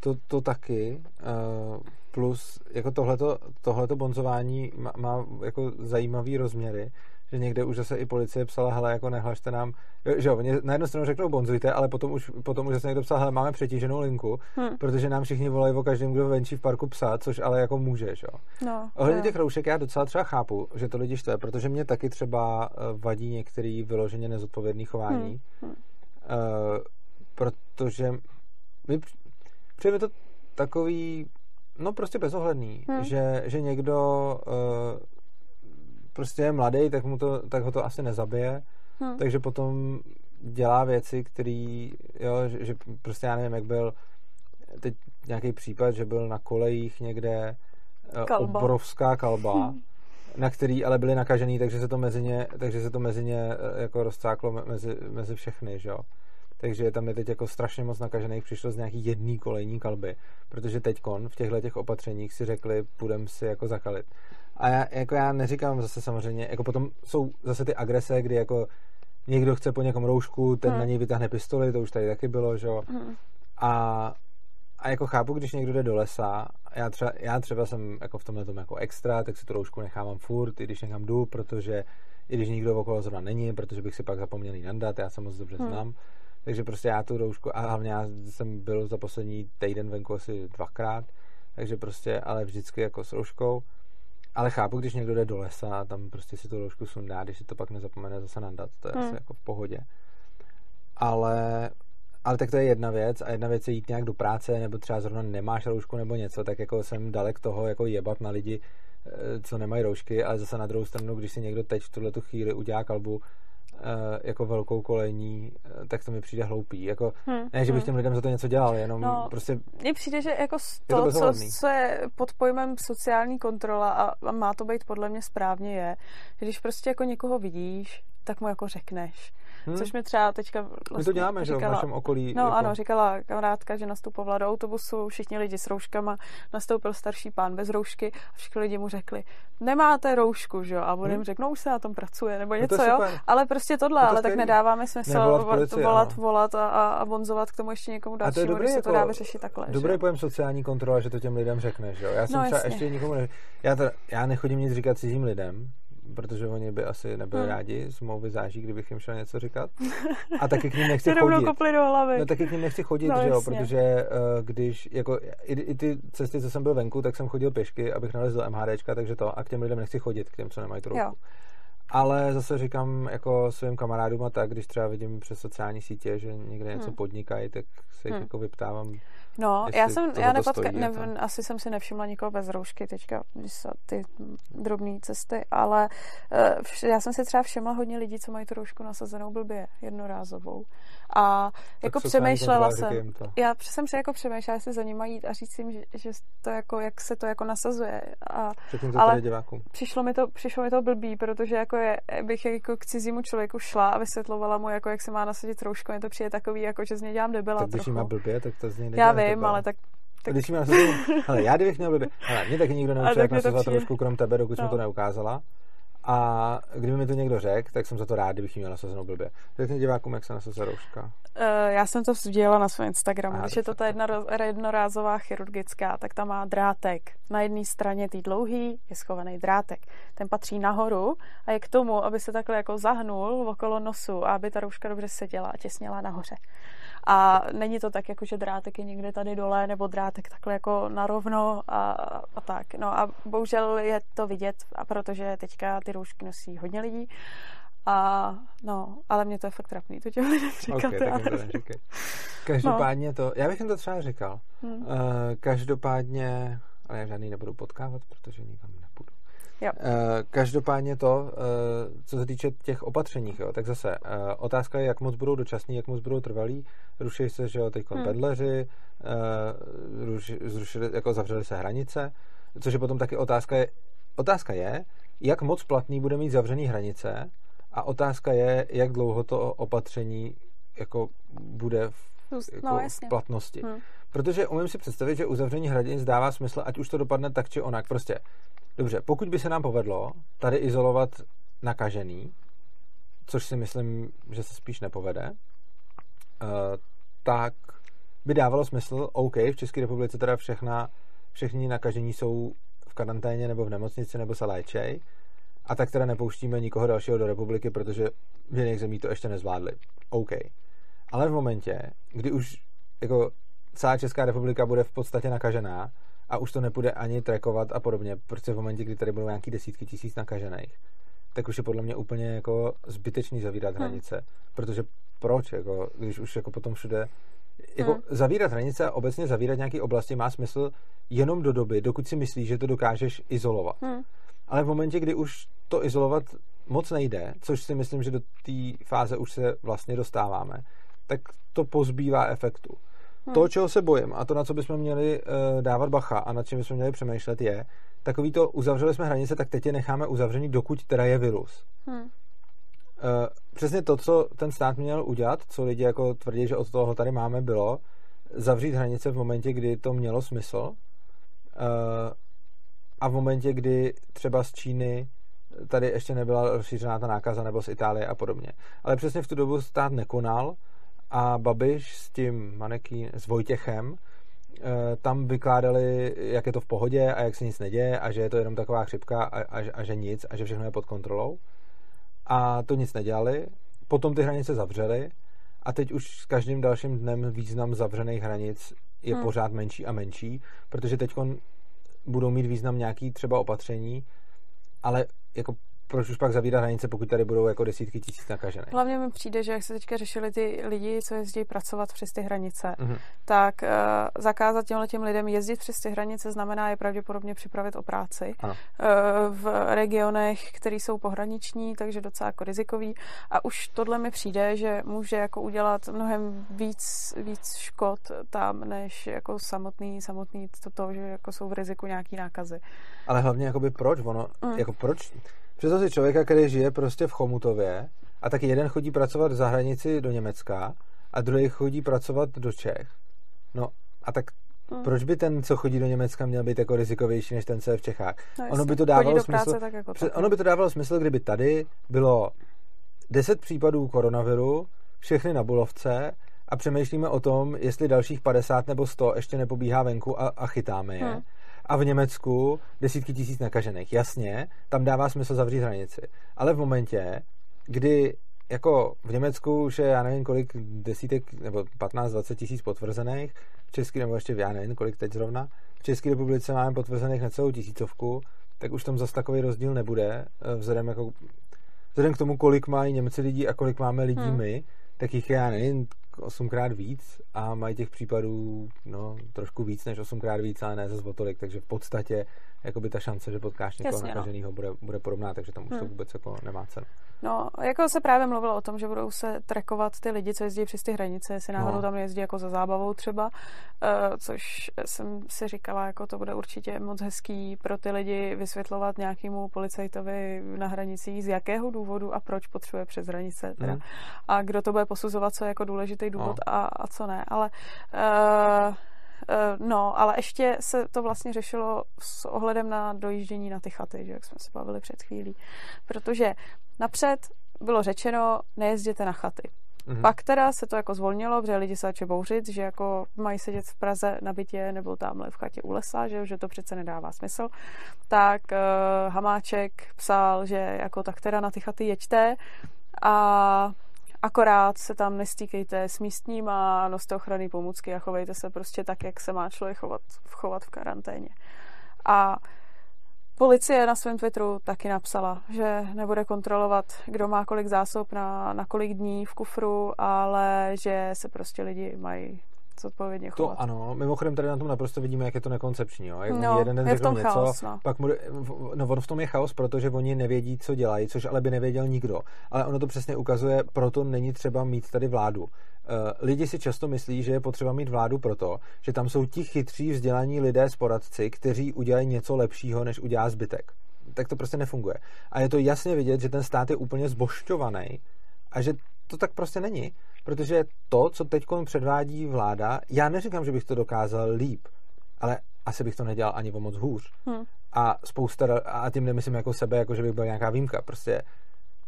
To, to taky, uh, plus jako tohleto, tohleto bonzování má, má jako zajímavý rozměry, že někde už zase i policie psala, hele, jako nehlašte nám, že jo, na jednu stranu řeknou bonzujte, ale potom už, potom už zase někdo psal, hele, máme přetíženou linku, hmm. protože nám všichni volají o každém, kdo venčí v parku psa, což ale jako může, jo. No, Ohledně těch roušek já docela třeba chápu, že to lidi štve, protože mě taky třeba eh, vadí některý vyloženě nezodpovědný chování, hmm. Hmm. Uh, protože mi přijde to takový, no prostě bezohledný, hmm. že, že někdo uh, prostě je mladý, tak, mu to, tak ho to asi nezabije. Hmm. Takže potom dělá věci, který, jo, že, že prostě já nevím, jak byl teď nějaký případ, že byl na kolejích někde eh, kalba. obrovská kalba, na který ale byli nakažený, takže se to mezi ně, takže se to mezi ně eh, jako rozcáklo mezi, mezi všechny, že jo. Takže tam je teď jako strašně moc nakažených přišlo z nějaký jedný kolejní kalby, protože teďkon v těchto těch opatřeních si řekli, půjdem si jako zakalit. A já, jako já neříkám zase samozřejmě, jako potom jsou zase ty agrese, kdy jako někdo chce po někom roušku, ten hmm. na něj vytáhne pistoli, to už tady taky bylo, že jo. Hmm. A, a jako chápu, když někdo jde do lesa, já třeba, já třeba jsem jako v tomhle tom jako extra, tak si tu roušku nechávám furt, i když někam jdu, protože i když nikdo okolo zrovna není, protože bych si pak zapomněl jí nandat, já se moc dobře hmm. znám. Takže prostě já tu roušku, a hlavně já jsem byl za poslední týden venku asi dvakrát, takže prostě, ale vždycky jako s rouškou. Ale chápu, když někdo jde do lesa a tam prostě si tu roušku sundá, když si to pak nezapomene zase nandat, to je hmm. asi jako v pohodě. Ale, ale tak to je jedna věc a jedna věc je jít nějak do práce nebo třeba zrovna nemáš roušku nebo něco, tak jako jsem dalek toho jako jebat na lidi, eh, co nemají roušky, ale zase na druhou stranu, když si někdo teď v tuhle chvíli udělá kalbu, jako velkou kolejní, eh, tak to mi přijde hloupý. Jako, hmm, ne, že bych hmm. těm lidem za to něco dělal, jenom no, prostě... Mně přijde, že jako to, to co, co je pod pojmem sociální kontrola a, a má to být podle mě správně je, že když prostě jako někoho vidíš, tak mu jako řekneš. Hmm. Což mi třeba teďka vlastně My to vlastně děláme, říkala, že v našem okolí. No jako... ano, říkala kamarádka, že nastupovala do autobusu, všichni lidi s rouškama, nastoupil starší pán bez roušky a všichni lidi mu řekli, nemáte roušku, že jo? A on jim hmm. řekl, no už se na tom pracuje, nebo no něco, jo? Ale prostě tohle, to ale tak nedáváme smysl volat, policii, volat, volat a, a, a bonzovat k tomu ještě někomu dalšímu, když se to jako dá vyřešit takhle. Dobrý že? pojem sociální kontrola, že to těm lidem řekneš, jo? Já jsem no, třeba ještě nikomu ne... já, teda, já nechodím nic říkat cizím lidem, protože oni by asi nebyli hmm. rádi, smlouvy záží, kdybych jim šel něco říkat. A taky k ním nechci chodit. kopli do hlavy. No taky k ním nechci chodit, no, že jo, protože uh, když, jako i, i, ty cesty, co jsem byl venku, tak jsem chodil pěšky, abych nalezl do MHDčka, takže to, a k těm lidem nechci chodit, k těm, co nemají tu Ale zase říkám jako svým kamarádům a tak, když třeba vidím přes sociální sítě, že někde něco hmm. podnikají, tak se jich hmm. jako vyptávám, No, já jsem, já nepotka, ne, asi jsem si nevšimla nikoho bez roušky teďka, když jsou ty drobné cesty, ale uh, já jsem si třeba všimla hodně lidí, co mají tu roušku nasazenou blbě, jednorázovou. A tak jako přemýšlela jsem, já jsem si jako přemýšlela, jestli za ním jít a říct jim, že, že to jako, jak se to jako nasazuje. A, to ale přišlo mi to, přišlo mi to blbý, protože jako je, bych jako k cizímu člověku šla a vysvětlovala mu, jako jak se má nasadit roušku, mě to přijde takový, jako že z něj dělám debila tak když má blbě, tak to z něj Já vím, ale tak tak... Když nasadil, ale já kdybych měl blbě, ale mě taky nikdo neučil, jak nasazovat trošku krom tebe, dokud no. jsme to neukázala. A kdyby mi to někdo řekl, tak jsem za to rád, kdybych ji měl nasazenou blbě. Řekni divákům, jak se nasazuje rouška. Uh, já jsem to sdělila na svém Instagramu. Když je to ta jedna, jednorázová chirurgická, tak tam má drátek. Na jedné straně tý dlouhý je schovaný drátek. Ten patří nahoru a je k tomu, aby se takhle jako zahnul okolo nosu a aby ta rouška dobře seděla a těsněla nahoře. A není to tak, jako že drátek je někde tady dole, nebo drátek takhle jako narovno a, a tak. No a bohužel je to vidět, a protože teďka ty roušky nosí hodně lidí. A no, ale mě to je fakt trapný, to těm lidem říkat. Okay, tak to Každopádně no. to, já bych jim to třeba říkal. Hmm. Uh, každopádně, ale já žádný nebudu potkávat, protože nikam nepůjdu. Jo. Uh, každopádně to, uh, co se týče těch opatření, jo, tak zase uh, otázka je, jak moc budou dočasní, jak moc budou trvalí. Ruší se, že jo, teď hmm. pedleři, ruši, zrušili, jako zavřeli se hranice, což je potom taky otázka je, otázka je, jak moc platný bude mít zavřený hranice a otázka je, jak dlouho to opatření jako bude v, jako no, v platnosti. Hmm. Protože umím si představit, že uzavření hranic dává smysl, ať už to dopadne tak či onak. Prostě Dobře, pokud by se nám povedlo tady izolovat nakažený, což si myslím, že se spíš nepovede, uh, tak by dávalo smysl, OK, v České republice teda všechna, všichni nakažení jsou v karanténě nebo v nemocnici nebo se léčej, a tak teda nepouštíme nikoho dalšího do republiky, protože v jiných zemích to ještě nezvládli. OK. Ale v momentě, kdy už jako celá Česká republika bude v podstatě nakažená a už to nepůjde ani trackovat a podobně, protože v momentě, kdy tady budou nějaký desítky tisíc nakažených, tak už je podle mě úplně jako zbytečný zavírat hmm. hranice, protože proč, jako, když už jako potom všude jako hmm. zavírat hranice a obecně zavírat nějaké oblasti má smysl jenom do doby, dokud si myslíš, že to dokážeš izolovat. Hmm. Ale v momentě, kdy už to izolovat moc nejde, což si myslím, že do té fáze už se vlastně dostáváme, tak to pozbývá efektu. Hmm. To, čeho se bojím a to, na co bychom měli uh, dávat bacha a na čem bychom měli přemýšlet, je, takový to, uzavřeli jsme hranice, tak teď je necháme uzavřený, dokud teda je virus. Hmm. Uh, přesně to, co ten stát měl udělat, co lidi jako tvrdí, že od toho tady máme, bylo zavřít hranice v momentě, kdy to mělo smysl uh, a v momentě, kdy třeba z Číny tady ještě nebyla rozšířená ta nákaza nebo z Itálie a podobně. Ale přesně v tu dobu stát nekonal a Babiš s tím maneký, s Vojtěchem, eh, tam vykládali, jak je to v pohodě a jak se nic neděje a že je to jenom taková chřipka a, a, a že nic a že všechno je pod kontrolou. A to nic nedělali. Potom ty hranice zavřely a teď už s každým dalším dnem význam zavřených hranic je hmm. pořád menší a menší, protože teď budou mít význam nějaký třeba opatření, ale jako proč už pak zavírat hranice, pokud tady budou jako desítky tisíc nakažených. Hlavně mi přijde, že jak se teďka řešili ty lidi, co jezdí pracovat přes ty hranice, mm-hmm. tak uh, zakázat těmhle těm lidem jezdit přes ty hranice znamená je pravděpodobně připravit o práci uh, v regionech, které jsou pohraniční, takže docela jako rizikový. A už tohle mi přijde, že může jako udělat mnohem víc, víc škod tam, než jako samotný, samotný to, to že jako jsou v riziku nějaký nákazy. Ale hlavně jakoby proč? Ono, mm. jako proč? Představ si člověka, který žije prostě v Chomutově a taky jeden chodí pracovat za hranici do Německa a druhý chodí pracovat do Čech. No a tak Hmm. Proč by ten, co chodí do Německa, měl být jako rizikovější než ten, co je v Čechách? No, ono by to dávalo smysl. tak jako tak, ono by to dávalo smysl, kdyby tady bylo 10 případů koronaviru, všechny na Bulovce a přemýšlíme o tom, jestli dalších 50 nebo 100 ještě nepobíhá venku a, a chytáme je. Hmm a v Německu desítky tisíc nakažených. Jasně, tam dává smysl zavřít hranici. Ale v momentě, kdy jako v Německu už je, já nevím, kolik desítek, nebo 15-20 tisíc potvrzených, v České, nebo ještě já nevím, kolik teď zrovna, v České republice máme potvrzených na celou tisícovku, tak už tam zase takový rozdíl nebude, eh, vzhledem, jako, vzhledem k tomu, kolik mají Němci lidí a kolik máme lidí hmm. my, tak jich je, já nevím, osmkrát víc a mají těch případů no, trošku víc než osmkrát víc, ale ne zase o tolik, takže v podstatě jakoby ta šance, že potkáš někoho Jasně, no. nakaženého, no. bude, bude podobná, takže tam už hmm. to vůbec jako nemá cenu. No, jako se právě mluvilo o tom, že budou se trekovat ty lidi, co jezdí přes ty hranice, jestli náhodou no. tam jezdí jako za zábavou třeba, uh, což jsem si říkala, jako to bude určitě moc hezký pro ty lidi vysvětlovat nějakému policajtovi na hranicích, z jakého důvodu a proč potřebuje přes hranice teda. Hmm. A kdo to bude posuzovat, co je jako důležitý důvod no. a, a co ne. Ale uh, no, ale ještě se to vlastně řešilo s ohledem na dojíždění na ty chaty, že jak jsme se bavili před chvílí. Protože napřed bylo řečeno, nejezděte na chaty. Mm-hmm. Pak teda se to jako zvolnilo, protože lidi se začali bouřit, že jako mají sedět v Praze na bytě nebo tamhle v chatě u lesa, že, že to přece nedává smysl. Tak uh, Hamáček psal, že jako tak teda na ty chaty jeďte a Akorát se tam nestýkejte s místníma, noste ochranné pomůcky a chovejte se prostě tak, jak se má člověk chovat, chovat v karanténě. A Policie na svém Twitteru taky napsala, že nebude kontrolovat, kdo má kolik zásob na, na kolik dní v kufru, ale že se prostě lidi mají zodpovědně chovat. To ano, mimochodem tady na tom naprosto vidíme, jak je to nekoncepční. Jo? Jak no, jeden den je v tom něco, chaos, no. pak mu, no on v tom je chaos, protože oni nevědí, co dělají, což ale by nevěděl nikdo. Ale ono to přesně ukazuje, proto není třeba mít tady vládu. Uh, lidi si často myslí, že je potřeba mít vládu proto, že tam jsou ti chytří vzdělaní lidé s poradci, kteří udělají něco lepšího, než udělá zbytek. Tak to prostě nefunguje. A je to jasně vidět, že ten stát je úplně zbošťovaný a že to tak prostě není. Protože to, co teď předvádí vláda, já neříkám, že bych to dokázal líp, ale asi bych to nedělal ani o moc hůř. Hmm. A spousta, a tím nemyslím jako sebe, jako že bych byl nějaká výjimka. Prostě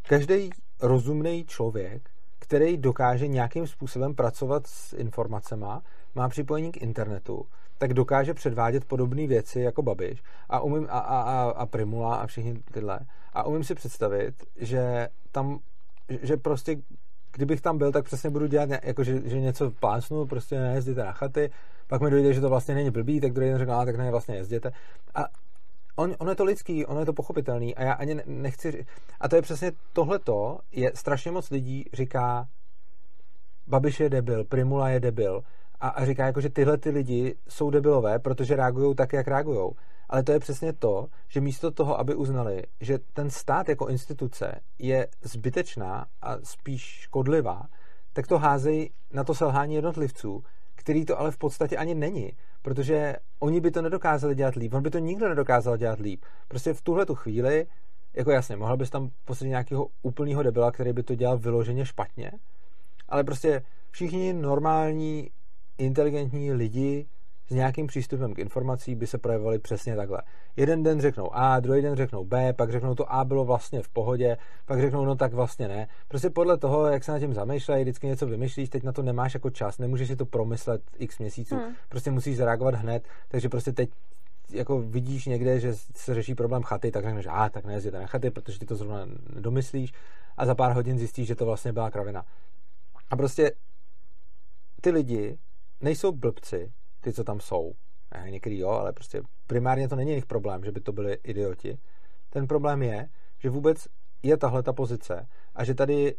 každý rozumný člověk, který dokáže nějakým způsobem pracovat s informacemi, má připojení k internetu, tak dokáže předvádět podobné věci jako Babiš a, umím, a, a, a, a Primula a všichni tyhle. A umím si představit, že tam, že prostě kdybych tam byl, tak přesně budu dělat, jako že, že něco plásnu, prostě nejezděte na chaty, pak mi dojde, že to vlastně není blbý, tak druhý den řekl, tak ne, vlastně jezděte. A on, ono je to lidský, ono je to pochopitelný a já ani nechci... A to je přesně tohleto, je strašně moc lidí říká, Babiš je debil, Primula je debil a, a říká jako, že tyhle ty lidi jsou debilové, protože reagují tak, jak reagují. Ale to je přesně to, že místo toho, aby uznali, že ten stát jako instituce je zbytečná a spíš škodlivá, tak to házejí na to selhání jednotlivců, který to ale v podstatě ani není, protože oni by to nedokázali dělat líp, on by to nikdo nedokázal dělat líp. Prostě v tuhle tu chvíli, jako jasně, mohl bys tam posadit nějakého úplného debila, který by to dělal vyloženě špatně, ale prostě všichni normální, inteligentní lidi s nějakým přístupem k informací by se projevovali přesně takhle. Jeden den řeknou A, druhý den řeknou B, pak řeknou to A bylo vlastně v pohodě, pak řeknou no tak vlastně ne. Prostě podle toho, jak se na tím zamýšlejí, vždycky něco vymyšlíš, teď na to nemáš jako čas, nemůžeš si to promyslet x měsíců, hmm. prostě musíš zareagovat hned, takže prostě teď jako vidíš někde, že se řeší problém chaty, tak řekneš, a tak nejezděte na chaty, protože ty to zrovna domyslíš a za pár hodin zjistíš, že to vlastně byla kravina. A prostě ty lidi nejsou blbci, ty, co tam jsou. Někdy jo, ale prostě primárně to není jejich problém, že by to byli idioti. Ten problém je, že vůbec je tahle ta pozice a že tady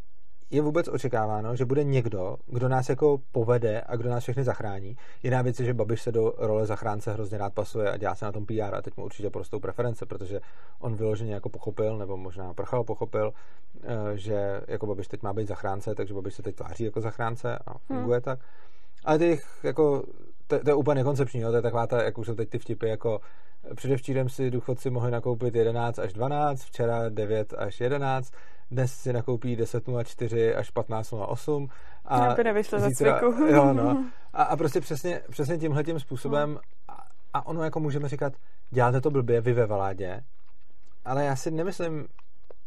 je vůbec očekáváno, že bude někdo, kdo nás jako povede a kdo nás všechny zachrání. Jiná věc je, že Babiš se do role zachránce hrozně rád pasuje a dělá se na tom PR a teď mu určitě prostou preference, protože on vyloženě jako pochopil, nebo možná prchal pochopil, eh, že jako Babiš teď má být zachránce, takže Babiš se teď tváří jako zachránce a funguje hmm. tak. Ale těch jako to, to je úplně nekoncepční, jo? to je taková ta, jak už jsou teď ty vtipy, jako předevčírem si důchodci mohli nakoupit 11 až 12, včera 9 až 11, dnes si nakoupí 10.04 až 15.08 a by nevyšlo zítra, za jo, no. a, a prostě přesně, přesně tímhle tím způsobem hmm. a, a ono jako můžeme říkat, děláte to blbě, vy ve vládě, ale já si nemyslím,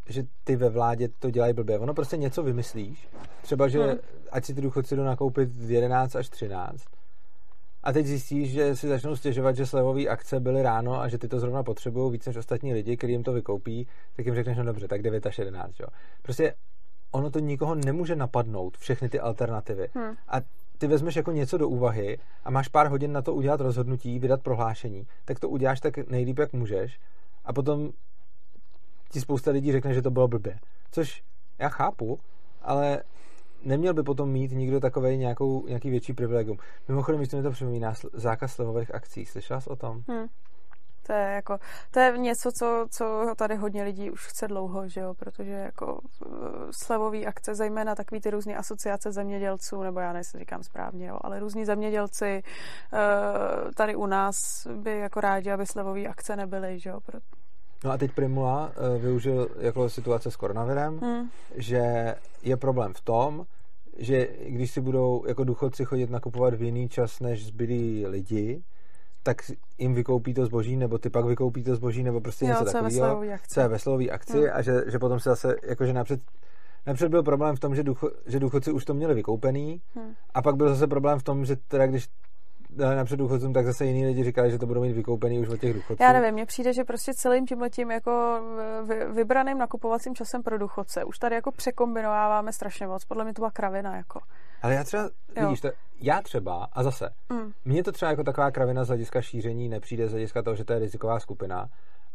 že ty ve vládě to dělají blbě. Ono prostě něco vymyslíš. Třeba, že hmm. ať si ty důchodci jdou nakoupit 11 až 13, a teď zjistíš, že si začnou stěžovat, že slevové akce byly ráno a že ty to zrovna potřebují víc než ostatní lidi, kteří jim to vykoupí, tak jim řekneš, no dobře, tak 9 až 11. Jo. Prostě ono to nikoho nemůže napadnout, všechny ty alternativy. Hmm. A ty vezmeš jako něco do úvahy a máš pár hodin na to udělat rozhodnutí, vydat prohlášení, tak to uděláš tak nejlíp, jak můžeš a potom ti spousta lidí řekne, že to bylo blbě. Což já chápu, ale neměl by potom mít nikdo takový nějaký větší privilegium. Mimochodem, když mi to připomíná zákaz slevových akcí. Slyšela jsi o tom? Hmm. To je, jako, to je něco, co, co tady hodně lidí už chce dlouho, že jo? protože jako uh, slevový akce, zejména takový ty různé asociace zemědělců, nebo já nejsem říkám správně, jo, ale různí zemědělci uh, tady u nás by jako rádi, aby slevové akce nebyly, že jo? No a teď Primula uh, využil jako situace s koronavirem, hmm. že je problém v tom, že když si budou jako důchodci chodit nakupovat v jiný čas než zbylí lidi, tak jim vykoupí to zboží, nebo ty pak vykoupí to zboží, nebo prostě jo, něco takového. Co je ve slovové akci hmm. a že, že potom se zase, jakože napřed Napřed byl problém v tom, že, ducho, že důchodci už to měli vykoupený hmm. a pak byl zase problém v tom, že teda když napřed důchodcům, tak zase jiní lidi říkali, že to budou mít vykoupený už od těch důchodců. Já nevím, mně přijde, že prostě celým tím letím jako vybraným nakupovacím časem pro důchodce už tady jako překombinováváme strašně moc. Podle mě to byla kravina jako. Ale já třeba, jo. vidíš, to, já třeba, a zase, mm. mně to třeba jako taková kravina z hlediska šíření nepřijde z hlediska toho, že to je riziková skupina,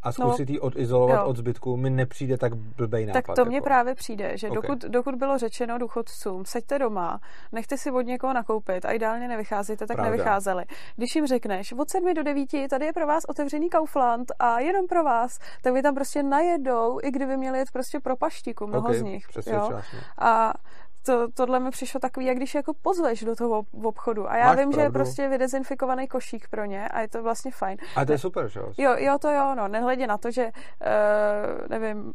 a zkusit no, ji odizolovat jo. od zbytku mi nepřijde tak blbej nápad. Tak to jako. mně právě přijde, že okay. dokud, dokud bylo řečeno důchodcům, seďte doma, nechte si od někoho nakoupit a ideálně nevycházíte, tak Pravda. nevycházeli. Když jim řekneš, od 7 do 9 tady je pro vás otevřený Kaufland a jenom pro vás, tak vy tam prostě najedou, i kdyby měli jet prostě pro paštiku, mnoho okay, z nich. Jo? A to, tohle mi přišlo takový, jak když jako pozveš do toho obchodu. A já Máš vím, pravdu. že je prostě vydezinfikovaný košík pro ně a je to vlastně fajn. A to je super, že jo? Jo, to jo, no. Nehledě na to, že uh, nevím,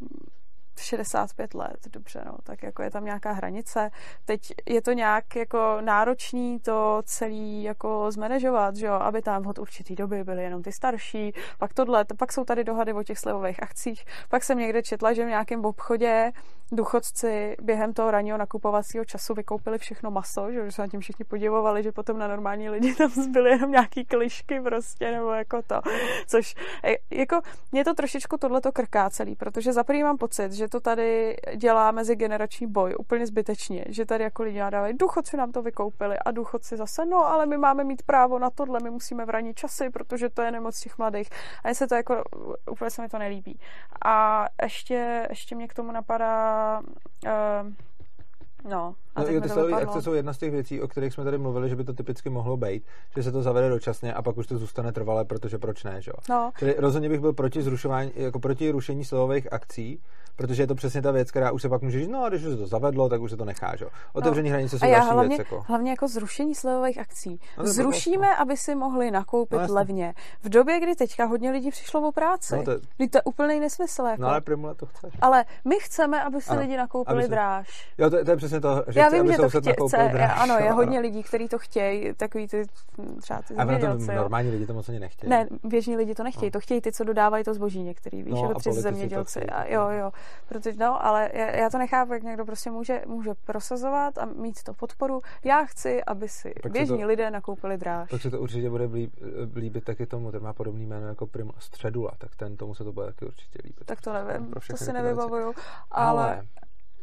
65 let, dobře, no, tak jako je tam nějaká hranice. Teď je to nějak jako náročný to celý jako zmanežovat, že jo, aby tam od určitý doby byly jenom ty starší, pak tohle, pak jsou tady dohady o těch slevových akcích, pak jsem někde četla, že v nějakém obchodě důchodci během toho ranního nakupovacího času vykoupili všechno maso, že se na tím všichni podivovali, že potom na normální lidi tam zbyly jenom nějaký klišky prostě, nebo jako to, což e, jako mě to trošičku tohleto krká celý, protože za mám pocit, že to tady dělá mezigenerační boj úplně zbytečně, že tady jako lidi nadávají, důchodci nám to vykoupili a důchodci zase, no ale my máme mít právo na tohle, my musíme v ranní časy, protože to je nemoc těch mladých a se to jako, úplně se mi to nelíbí. A ještě, ještě mě k tomu napadá uh, No, a No, jo, ty vypadlo. akce jsou jedna z těch věcí, o kterých jsme tady mluvili, že by to typicky mohlo být, že se to zavede dočasně a pak už to zůstane trvalé, protože proč ne, že? jo? No, Čili rozhodně bych byl proti zrušování, jako proti rušení silových akcí, protože je to přesně ta věc, která už se pak může říct, no a když už se to zavedlo, tak už se to nechá, že? jo? Otevření No. hranice jsou a já další hlavně, věc, jako. hlavně jako zrušení slevových akcí. No, Zrušíme, aby si mohli nakoupit No, levně. V době, kdy teďka hodně lidí přišlo o práci. No, to je- Vždyť to je úplný nesmysl. Jako. No ale Primule to chceš. ale my chceme, aby si Ano, lidi nakoupili si- dráž. Jo, to, je- to je přesně to, že Já chci, vím, aby že to chtějí. nakoupil dráž. Ano, je jo, hodně lidí, kteří to chtějí, takový ty hm, třeba ty normální lidi to moc ani nechtějí. Ne, běžní lidi to nechtějí, No. to chtějí ty, co dodávají to zboží některý, víš, No, tři zemědělci. jo, jo, protože, no, ale já, já to nechápu, jak někdo prostě může, může prosazovat a mít to podporu. Já chci, aby si Pak se běžní to- lidé nakoupili dráž. Pak se to určitě bude líb, líbit taky tomu, ten má podobný jméno jako Primula, Středula, tak ten tomu se to bude taky určitě líbit. Tak to nevím, to si nevybavuju. Ale, Ale,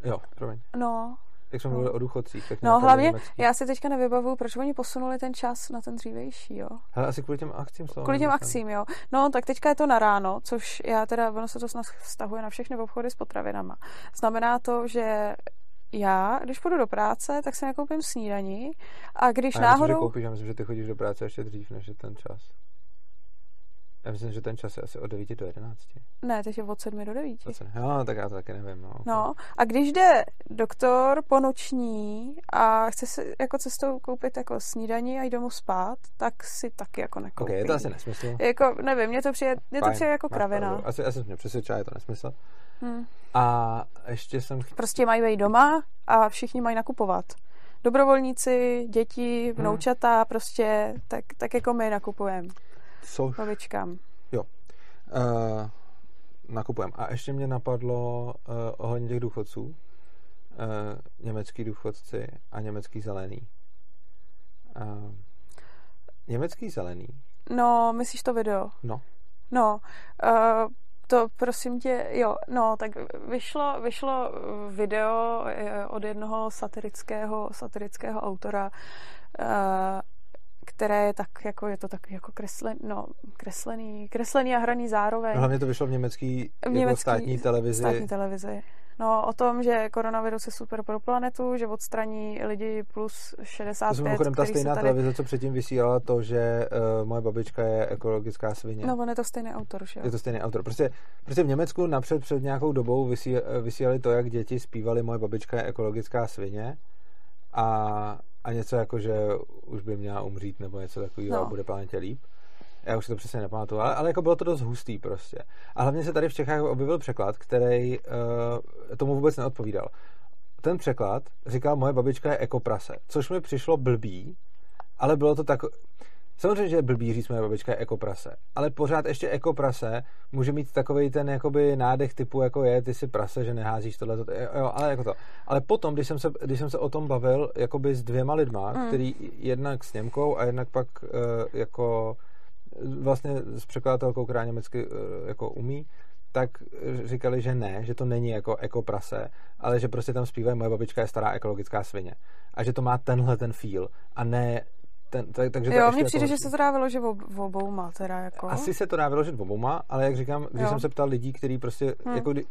jo, promiň. no, Jak jsme No. mluvili o důchodcích, tak no hlavně, německý. já si teďka nevybavuju, proč oni posunuli ten čas na ten dřívější, jo. Hele, asi kvůli těm akcím. Kvůli těm akcím, jo. No, tak teďka je to na ráno, což já teda, ono se to snad vztahuje na všechny obchody s potravinama. Znamená to, že já, když půjdu do práce, tak si nakoupím snídaní a když A já myslím, že náhodou... koupíš, já myslím, že ty chodíš do práce ještě dřív, než je ten čas. Já myslím, že ten čas je asi od 9 do 11. Ne, je od 7 do 9. To se- Jo, tak já to taky nevím. No, No, a když jde doktor po noční a chce si jako cestou koupit jako snídaní a jít domů spát, tak si taky jako Ok, nekoupí. je to asi nesmysl. Jako, nevím, mně to přijde, mně to přijde jako kravina. Asi, asi mě přesvědčila, je to nesmysl. Hm. A ještě jsem chtěl... Prostě mají být doma a všichni mají nakupovat. Dobrovolníci, děti, vnoučata, prostě tak, tak jako my nakupujeme Což babičkám. uh, nakupujeme. A ještě mě napadlo uh, ohledně těch důchodců. Uh, německý důchodci a německý zelený. Uh, německý zelený. No, myslíš to video? No. No, uh, to prosím tě, jo, no, tak vyšlo, vyšlo video eh, od jednoho satirického, satirického autora, uh, které je tak, jako, je to tak jako kreslen, no, kreslený, kreslený a hraný zároveň. No, hlavně to vyšlo v německý, v jako německý státní televizi. Státní televizi. No, o tom, že koronavirus je super pro planetu, že odstraní lidi plus 65, to jsou mimochodem ta stejná tady... televize, co předtím vysílala to, že uh, moje babička je ekologická svině. No, on je to stejný autor, že jo? Je to stejný autor. Prostě, prostě v Německu napřed před nějakou dobou vysí, vysílali to, jak děti zpívali Moje babička je ekologická svině a, a něco jako, že už by měla umřít nebo něco takového No. a bude planetě líp. Já už si to přesně nepamatuju, ale, ale jako bylo to dost hustý prostě. A hlavně se tady v Čechách objevil překlad, který uh, tomu vůbec neodpovídal. Ten překlad říkal, moje babička je ekoprase, což mi přišlo blbý, ale bylo to tak... Samozřejmě, že je blbý říct, moje babička je ekoprase, ale pořád ještě ekoprase může mít takový ten jakoby nádech typu, jako je, ty si prase, že neházíš tohle, to, jo, ale jako to. Ale potom, když jsem se, když jsem se o tom bavil jakoby s dvěma lidma, Mm. který jednak s Němkou a jednak pak uh, jako vlastně s překladatelkou, která německy uh, jako umí, tak říkali, že ne, že to není jako ekoprase, ale že prostě tam zpívají moje babička je stará ekologická svině. A že to má tenhle ten feel a ne ten, tak, takže Jo, mně přijde, jako, že se to dá vyložit v obou má teda jako. Asi se to dá vyložit obouma, ale jak říkám, když Jo. jsem se ptal lidí, kteří prostě, Hm. jako kdy,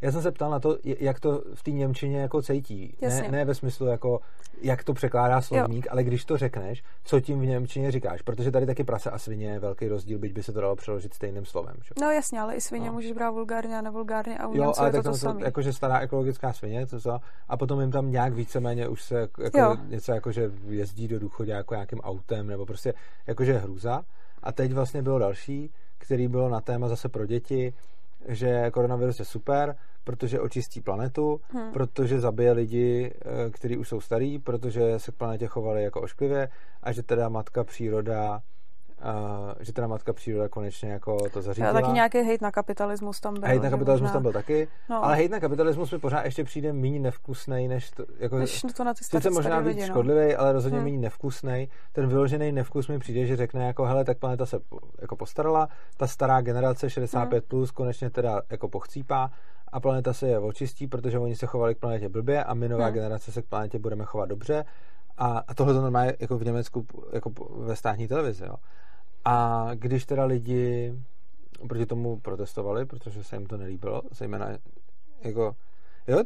já jsem se ptal na to, jak to v té Němčině jako cítí. Ne, Jasně. ne ve smyslu jako, jak to překládá slovník, ale když to řekneš, co tím v Němčině říkáš. Protože tady taky prase a svině je velký rozdíl, byť by se to dalo přeložit stejným slovem. Že? No jasně, ale i svině No. můžeš brát vulgárně a nevulgárně a u Jo, ale je to tak to to, jakože stará ekologická svině, to co, a potom jim tam nějak víceméně už se jako Jo. něco jako, že jezdí do důchodu jako nějakým autem, nebo prostě jakože hruza. A teď vlastně bylo další, který bylo na téma zase pro děti, že koronavirus je super, protože očistí planetu, Hm. protože zabije lidi, eh, kteří už jsou starí, protože se k planetě chovali jako ošklivě a že teda matka příroda že teda matka příroda konečně jako to zařídila. taky nějaký hejt na kapitalismus tam byl. A hejt na kapitalismus možná- tam byl taky, No. ale hejt na kapitalismus mi pořád ještě přijde méně nevkusnej, než to, jako, Než to na ty sice možná víc no. škodlivý, ale rozhodně Hm. méně nevkusnej. Ten vyložený nevkus mi přijde, že řekne jako, hele, tak planeta se jako postarala, ta stará generace 65+, Hm. plus konečně teda jako pochcípá a planeta se je očistí, protože oni se chovali k planetě blbě a my nová Hm. generace se k planetě budeme chovat dobře. A, a tohle to normálně jako v Německu jako ve státní televizi, jo. A když teda lidi proti tomu protestovali, protože se jim to nelíbilo, zejména jako, jo,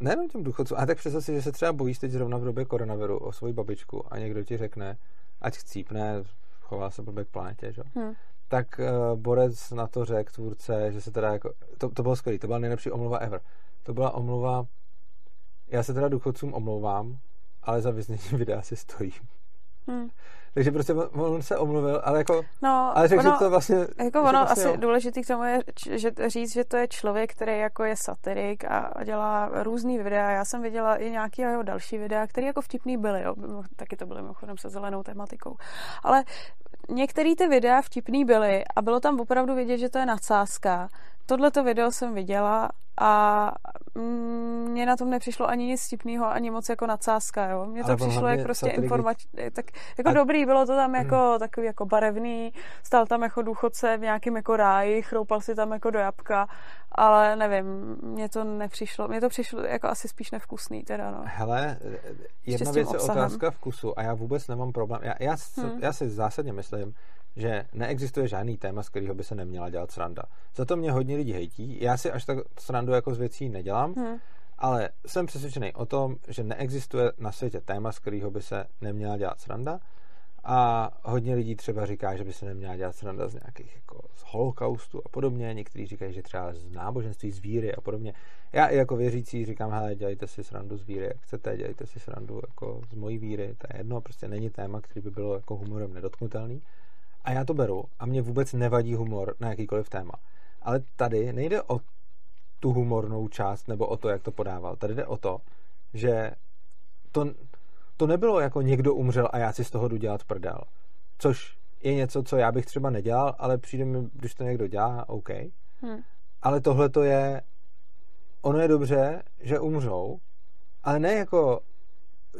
nejenom těm důchodcům, a tak představ si, že se třeba bojíš teď zrovna v době koronaviru o svoji babičku a někdo ti řekne, ať chcípne, chová se blbě k planetě, že? Hmm. tak uh, Borec na to řekl tvůrce, že se teda jako, to, to bylo skvělé, to byla nejlepší omluva ever. To byla omluva, já se teda důchodcům omlouvám, ale za vyznění videa si stojím. Hmm. Takže prostě on se omluvil, ale jako, no, ale řekl, ono, že to vlastně... Jako ono vlastně, asi jo. důležitý k tomu je že, říct, že to je člověk, který jako je satirik a dělá různý videa. Já jsem viděla i nějaký jeho další videa, které jako vtipný byly, jo. taky to byly mimochodem se zelenou tematikou. Ale některé ty videa vtipný byly a bylo tam opravdu vidět, že to je nadsázka. Tohle video jsem viděla a mně na tom nepřišlo ani nic vtipného, ani moc jako nadsázka, jo. Mně to přišlo jak prostě informační, tak jako a... dobrý, bylo to tam jako hmm. takový jako barevný, stál tam jako důchodce v nějakém jako ráji, chroupal si tam jako do jabka, ale nevím, mně to nepřišlo, mně to přišlo jako asi spíš nevkusný teda, no. Hele, jedna věc je otázka vkusu a já vůbec nemám problém, já, já, hmm. já si zásadně myslím, že neexistuje žádný téma, z kterého by se neměla dělat sranda. Za to mě hodně lidí hejtí. Já si až tak srandu jako z věcí nedělám, hmm. ale jsem přesvědčený o tom, že neexistuje na světě téma, z kterého by se neměla dělat sranda. A hodně lidí třeba říká, že by se neměla dělat sranda z nějakých jako z holokaustu a podobně. Někteří říkají, že třeba z náboženství, z víry a podobně. Já i jako věřící říkám, hele, dělejte si srandu z víry, jak chcete, dělejte si srandu jako z mojí víry, to je jedno, prostě není téma, který by bylo jako humorem nedotknutelný. A já to beru a mě vůbec nevadí humor na jakýkoliv téma. Ale tady nejde o tu humornou část nebo o to, jak to podával. Tady jde o to, že to, to nebylo jako někdo umřel a já si z toho jdu dělat prdel. Což je něco, co já bych třeba nedělal, ale přijde mi, když to někdo dělá, OK. Hmm. Ale tohle to je, ono je dobře, že umřou, ale ne jako,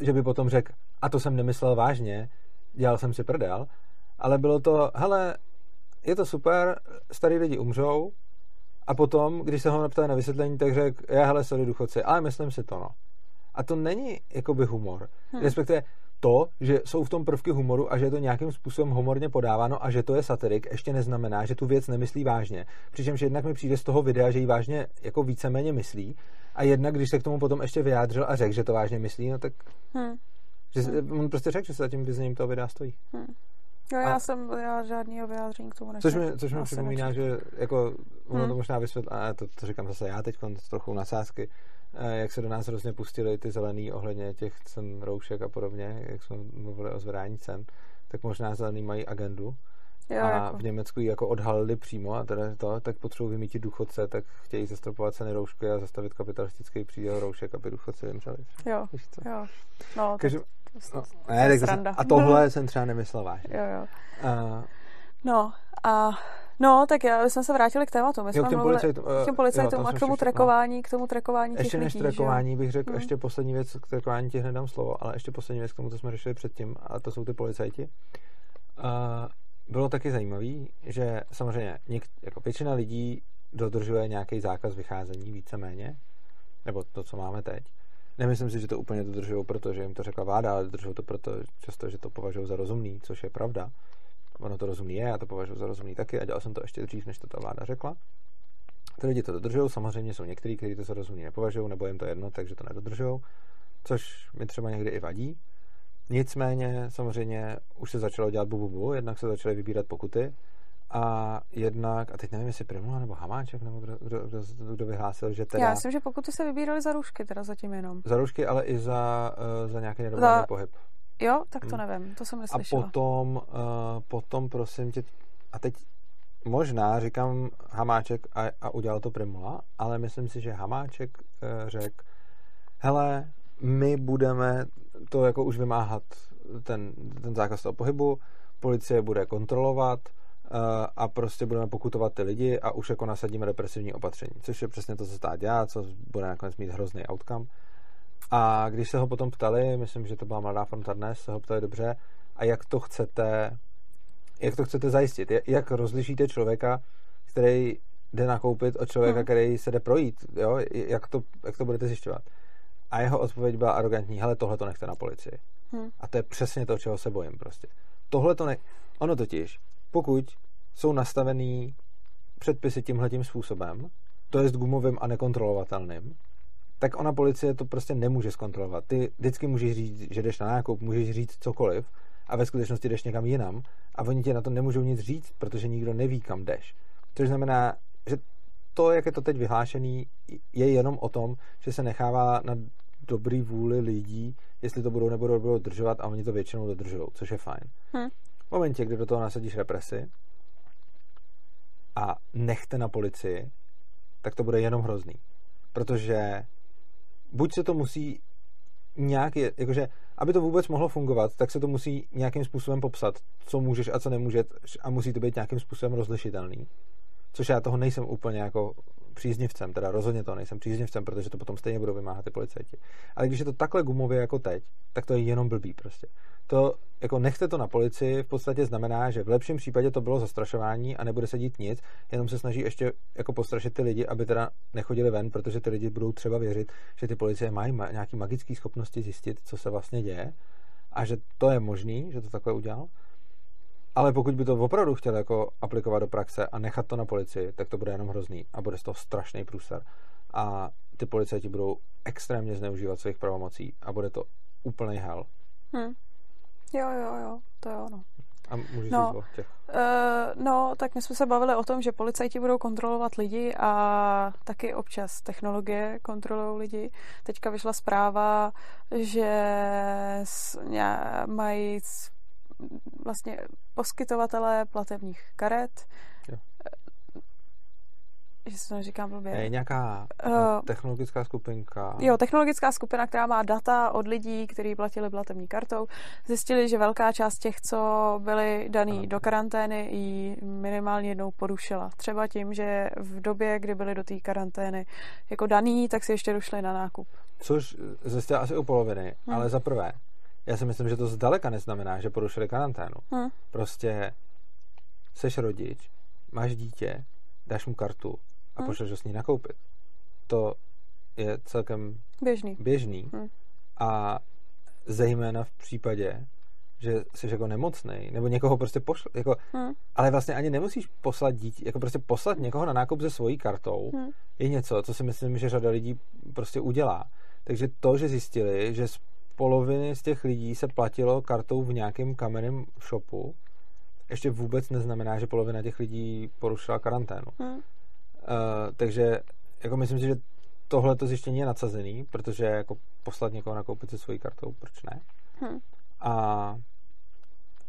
že by potom řekl, a to jsem nemyslel vážně, dělal jsem si prdel, ale bylo to, hele, je to super, starý lidi umřou a potom, když se ho naptali na vysvětlení, tak řekl, já hele, sorry důchodci, ale myslím si to, no. A to není jakoby humor. Hmm. Respektive to, že jsou v tom prvky humoru a že je to nějakým způsobem humorně podáváno a že to je satirik, ještě neznamená, že tu věc nemyslí vážně. Přičemž jednak mi přijde z toho videa, že ji vážně jako víceméně myslí a jednak, když se k tomu potom ještě vyjádřil a řekl, že to vážně myslí, no tak... Hmm. Že, hmm. On prostě řekl, že se za tím vyzněním toho videa stojí. Hmm. Jo, já a, jsem, já žádný vyjádření k tomu nechci. Což mi, což mi připomíná, že jako, ono hmm. to možná vysvět, a to, to říkám zase já teď trochu nasázky, eh, jak se do nás hrozně pustili ty zelený ohledně těch cen roušek a podobně, jak jsme mluvili o zvedání cen, tak možná zelený mají agendu, Jo, a jako. v Německu ji jako odhalili přímo a teda to, tak potřebují vymítit důchodce, tak chtějí zastropovat ceny roušky a zastavit kapitalistický příděl roušek, aby důchodci vymřeli. Jo, jo. No, Každý, no, ne, tak a tohle jsem třeba nemyslel vážně. Jo, jo. Uh, no a No, tak já jsme se vrátili k tématu. My jsme jo, mluvili k těm policajtům a k tomu trekování, no. k tomu trekování těch Ještě než lidí, trekování že? bych řekl, hmm. ještě poslední věc, k trekování ti hned dám slovo, ale ještě poslední věc k tomu, co jsme řešili předtím, a to jsou ty policajti. Uh, bylo taky zajímavé, že samozřejmě něk, jako většina lidí dodržuje nějaký zákaz vycházení víceméně, nebo to, co máme teď. Nemyslím si, že to úplně dodržují, protože jim to řekla vláda, ale dodržují to proto často, že to považují za rozumný, což je pravda. Ono to rozumný je, já to považuji za rozumný taky a dělal jsem to ještě dřív, než to ta vláda řekla. Ty lidi to dodržují, samozřejmě jsou někteří, kteří to za rozumný nepovažují, nebo jim to jedno, takže to nedodržují, což mi třeba někdy i vadí. Nicméně samozřejmě už se začalo dělat bu, bu, bu jednak se začaly vybírat pokuty a jednak, a teď nevím, jestli Primula nebo Hamáček, nebo kdo, kdo, kdo, kdo vyhlásil, že teda... Já myslím, že pokuty se vybíraly za růžky, teda zatím jenom. Za růžky, ale i za, uh, za nějaký nedovolený za... pohyb. Jo, tak to hmm. nevím, to jsem neslyšela. A potom, uh, potom prosím tě, a teď možná říkám Hamáček a, a udělal to Primula, ale myslím si, že Hamáček uh, řekl, hele, my budeme to jako už vymáhat ten, ten zákaz toho pohybu, policie bude kontrolovat a prostě budeme pokutovat ty lidi a už jako nasadíme represivní opatření, což je přesně to, co stát dělá, co bude nakonec mít hrozný outcome. A když se ho potom ptali, myslím, že to byla Mladá fronta dnes, se ho ptali dobře, a jak to chcete, jak to chcete zajistit? Jak rozlišíte člověka, který jde nakoupit od člověka, hmm. který se jde projít, jo? Jak, to, jak to budete zjišťovat? A jeho odpověď byla arrogantní, hele, tohle to nechte na policii. Hmm. A to je přesně to, čeho se bojím prostě. Tohle to ne... Ono totiž, pokud jsou nastavený předpisy tímhletím způsobem, to je s gumovým a nekontrolovatelným, tak ona policie to prostě nemůže zkontrolovat. Ty vždycky můžeš říct, že jdeš na nákup, můžeš říct cokoliv a ve skutečnosti jdeš někam jinam a oni ti na to nemůžou nic říct, protože nikdo neví, kam jdeš. Což znamená, že to, jak je to teď vyhlášený, je jenom o tom, že se nechává na dobrý vůli lidí, jestli to budou nebo budou dodržovat a oni to většinou dodržují, což je fajn. Hmm. V momentě, kdy do toho nasadíš represi a nechte na policii, tak to bude jenom hrozný. Protože buď se to musí nějak, jakože, aby to vůbec mohlo fungovat, tak se to musí nějakým způsobem popsat, co můžeš a co nemůžeš a musí to být nějakým způsobem rozlišitelný. Což já toho nejsem úplně jako příznivcem, teda rozhodně to nejsem příznivcem, protože to potom stejně budou vymáhat ty policajti. Ale když je to takhle gumově jako teď, tak to je jenom blbý prostě. To, jako nechte to na policii, v podstatě znamená, že v lepším případě to bylo zastrašování a nebude se dít nic, jenom se snaží ještě jako postrašit ty lidi, aby teda nechodili ven, protože ty lidi budou třeba věřit, že ty policie mají ma- nějaké magické schopnosti zjistit, co se vlastně děje a že to je možný, že to takhle udělal. Ale pokud by to opravdu chtěl jako aplikovat do praxe a nechat to na policii, tak to bude jenom hrozný a bude z toho strašný průser. A ty policajti budou extrémně zneužívat svých pravomocí a bude to úplný hell. Hmm. Jo, jo, jo, to je ono. A můžeš no, říct těch. Uh, no, tak my jsme se bavili o tom, že policajti budou kontrolovat lidi a taky občas technologie kontrolují lidi. Teďka vyšla zpráva, že mají vlastně poskytovatelé platebních karet. Jo. Že se to neříkám blbě. Je nějaká uh, technologická skupinka. Jo, technologická skupina, která má data od lidí, kteří platili platební kartou. Zjistili, že velká část těch, co byli daný ano. do karantény, ji minimálně jednou porušila. Třeba tím, že v době, kdy byli do té karantény jako daný, tak si ještě došli na nákup. Což zjistila asi u poloviny, hmm. ale za prvé, já si myslím, že to zdaleka neznamená, že porušili karanténu. Hmm. Prostě seš rodič, máš dítě, dáš mu kartu a hmm. pošleš ho s ní nakoupit. To je celkem běžný. běžný. Hmm. A zejména v případě, že jsi jako nemocný, nebo někoho prostě pošle, jako, hmm. ale vlastně ani nemusíš poslat dítě, jako prostě poslat někoho na nákup se svojí kartou hmm. je něco, co si myslím, že řada lidí prostě udělá. Takže to, že zjistili, že poloviny z těch lidí se platilo kartou v nějakém kamenném shopu, ještě vůbec neznamená, že polovina těch lidí porušila karanténu. Hmm. Uh, takže jako myslím si, že tohle to zjištění je nadsazený, protože jako poslat někoho nakoupit se svojí kartou, proč ne? Hmm. A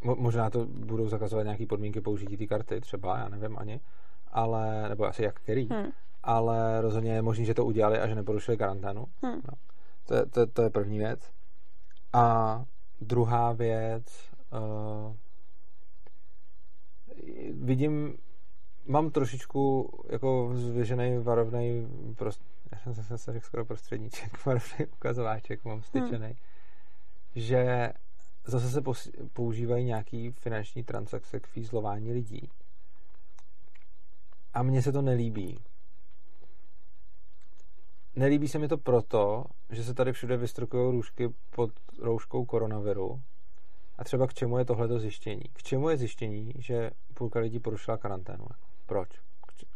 mo- možná to budou zakazovat nějaké podmínky použití té karty, třeba, já nevím ani, ale, nebo asi jak který, hmm. ale rozhodně je možný, že to udělali a že neporušili karanténu. Hmm. No. To, to, to je první věc. A druhá věc, uh, vidím, mám trošičku jako zvěžený varovný prost, já jsem se zase řekl skoro prostředníček, varovný ukazováček mám styčený, hmm. že zase se používají nějaký finanční transakce k fízlování lidí. A mně se to nelíbí, Nelíbí se mi to proto, že se tady všude vystrukují růžky pod rouškou koronaviru. A třeba k čemu je tohleto zjištění? K čemu je zjištění, že půlka lidí porušila karanténu? Proč?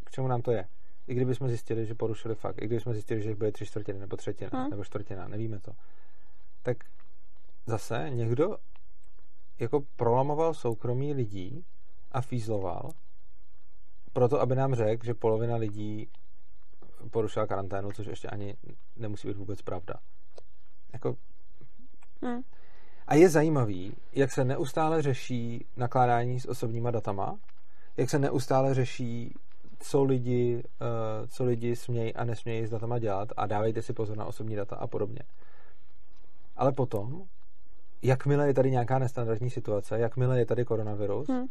K čemu nám to je? I kdyby jsme zjistili, že porušili fakt, i kdyby jsme zjistili, že jich byly tři čtvrtiny, nebo třetina, hmm. nebo čtvrtina, nevíme to. Tak zase někdo jako prolamoval soukromí lidí a fízloval proto, aby nám řekl, že polovina lidí porušila karanténu, což ještě ani nemusí být vůbec pravda. Jako... Hmm. A je zajímavý, jak se neustále řeší nakládání s osobníma datama, jak se neustále řeší, co lidi, uh, co lidi smějí a nesmějí s datama dělat a dávejte si pozor na osobní data a podobně. Ale potom, jakmile je tady nějaká nestandardní situace, jakmile je tady koronavirus, hmm.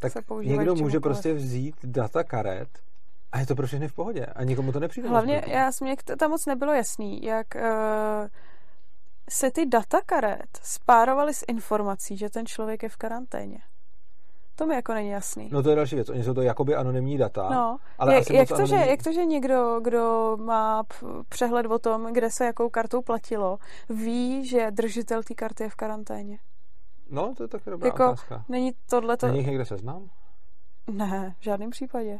tak někdo může prostě vzít data karet a je to pro všechny v pohodě. A nikomu to nepřijde. Hlavně, já jsem mě tam moc nebylo jasný, jak uh, se ty data karet spárovaly s informací, že ten člověk je v karanténě. To mi jako není jasný. No to je další věc. Oni jsou to jakoby anonymní data. No. Ale jak, jak, to, anonymní... že, jak to, že někdo, kdo má přehled o tom, kde se jakou kartou platilo, ví, že držitel té karty je v karanténě? No, to je taky dobrá jako, otázka. Není tohle to... Není někde seznam? Ne, v žádném případě.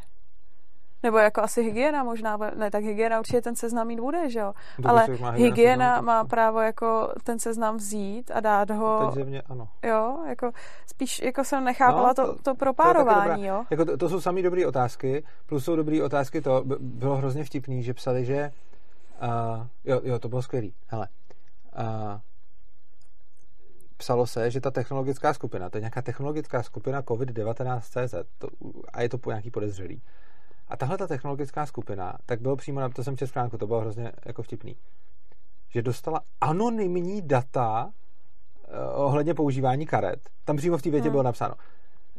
Nebo jako asi hygiena možná, ne, tak hygiena určitě ten seznam mít bude, že jo? Kdo Ale má hygiena seznam, má právo jako ten seznam vzít a dát ho, Teď zjevně ano. jo, jako spíš jako jsem nechápala No, to, to- to, To propárování, dobrá. jo? Jako to, to jsou samý dobré otázky, plus jsou dobré otázky to, bylo hrozně vtipný, že psali, že uh, jo, jo, to bylo skvělý, hele, uh, psalo se, že ta technologická skupina, to je nějaká technologická skupina COVID-19 CZ to, a je to po nějaký podezřelý. A tahle ta technologická skupina, tak bylo přímo, na to jsem četl stránku, to bylo hrozně jako vtipný, že dostala anonymní data uh, ohledně používání karet. Tam přímo v té větě Hmm. bylo napsáno.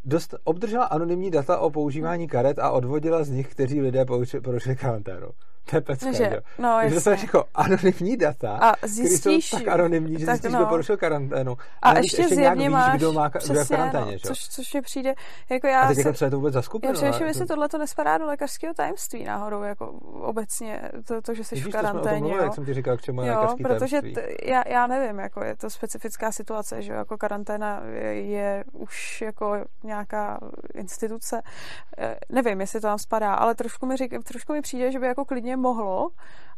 Dost, obdržela anonymní data o používání karet a odvodila z nich, kteří lidé pouči- porušili karanténu. To je pecka, Že, že? no, jasně. dostaneš jako anonymní data, A zjistíš, jsou tak anonymní, že tak zjistíš, no. kdo porušil karanténu. a navíc ještě, nějak zjevně víš, máš, kdo, má, kdo je v přesně, karanténě, no, že? jo? což, což mi přijde, jako já A teď se, jako, co je to vůbec za skupinu? já přemýšlím, jestli to- tohle to nespadá do lékařského tajemství náhodou, jako obecně, to, to že jsi Vidíš, v to karanténě, mluvili, jo. jak jsem ti říkal, k čemu je Jo, protože t, já, já nevím, jako je to specifická situace, že jo, jako karanténa je, je už jako nějaká instituce. Eh, Nevím, jestli to tam spadá, ale trošku mi, řík, trošku mi přijde, že by jako klidně mohlo